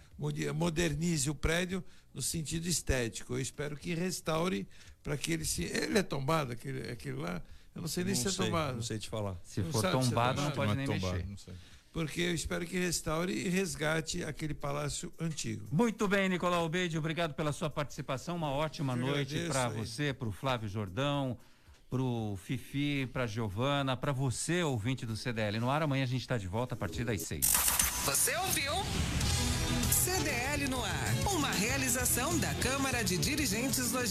Modernize o prédio no sentido estético. Eu espero que restaure para que ele se. Ele é tombado, aquele, aquele lá. Eu não sei nem não se sei, é tombado. Não sei te falar. Se não for tombado, se é tombado, não pode não é nem tombado, mexer. Não sei porque eu espero que restaure e resgate aquele palácio antigo. Muito bem, Nicolau Obeide, obrigado pela sua participação. Uma ótima eu noite para você, para o Flávio Jordão, para o Fifi, para Giovana, para você, ouvinte do CDL. No ar, amanhã a gente está de volta a partir das seis. Você ouviu? CDL no ar, uma realização da Câmara de Dirigentes Logísticos.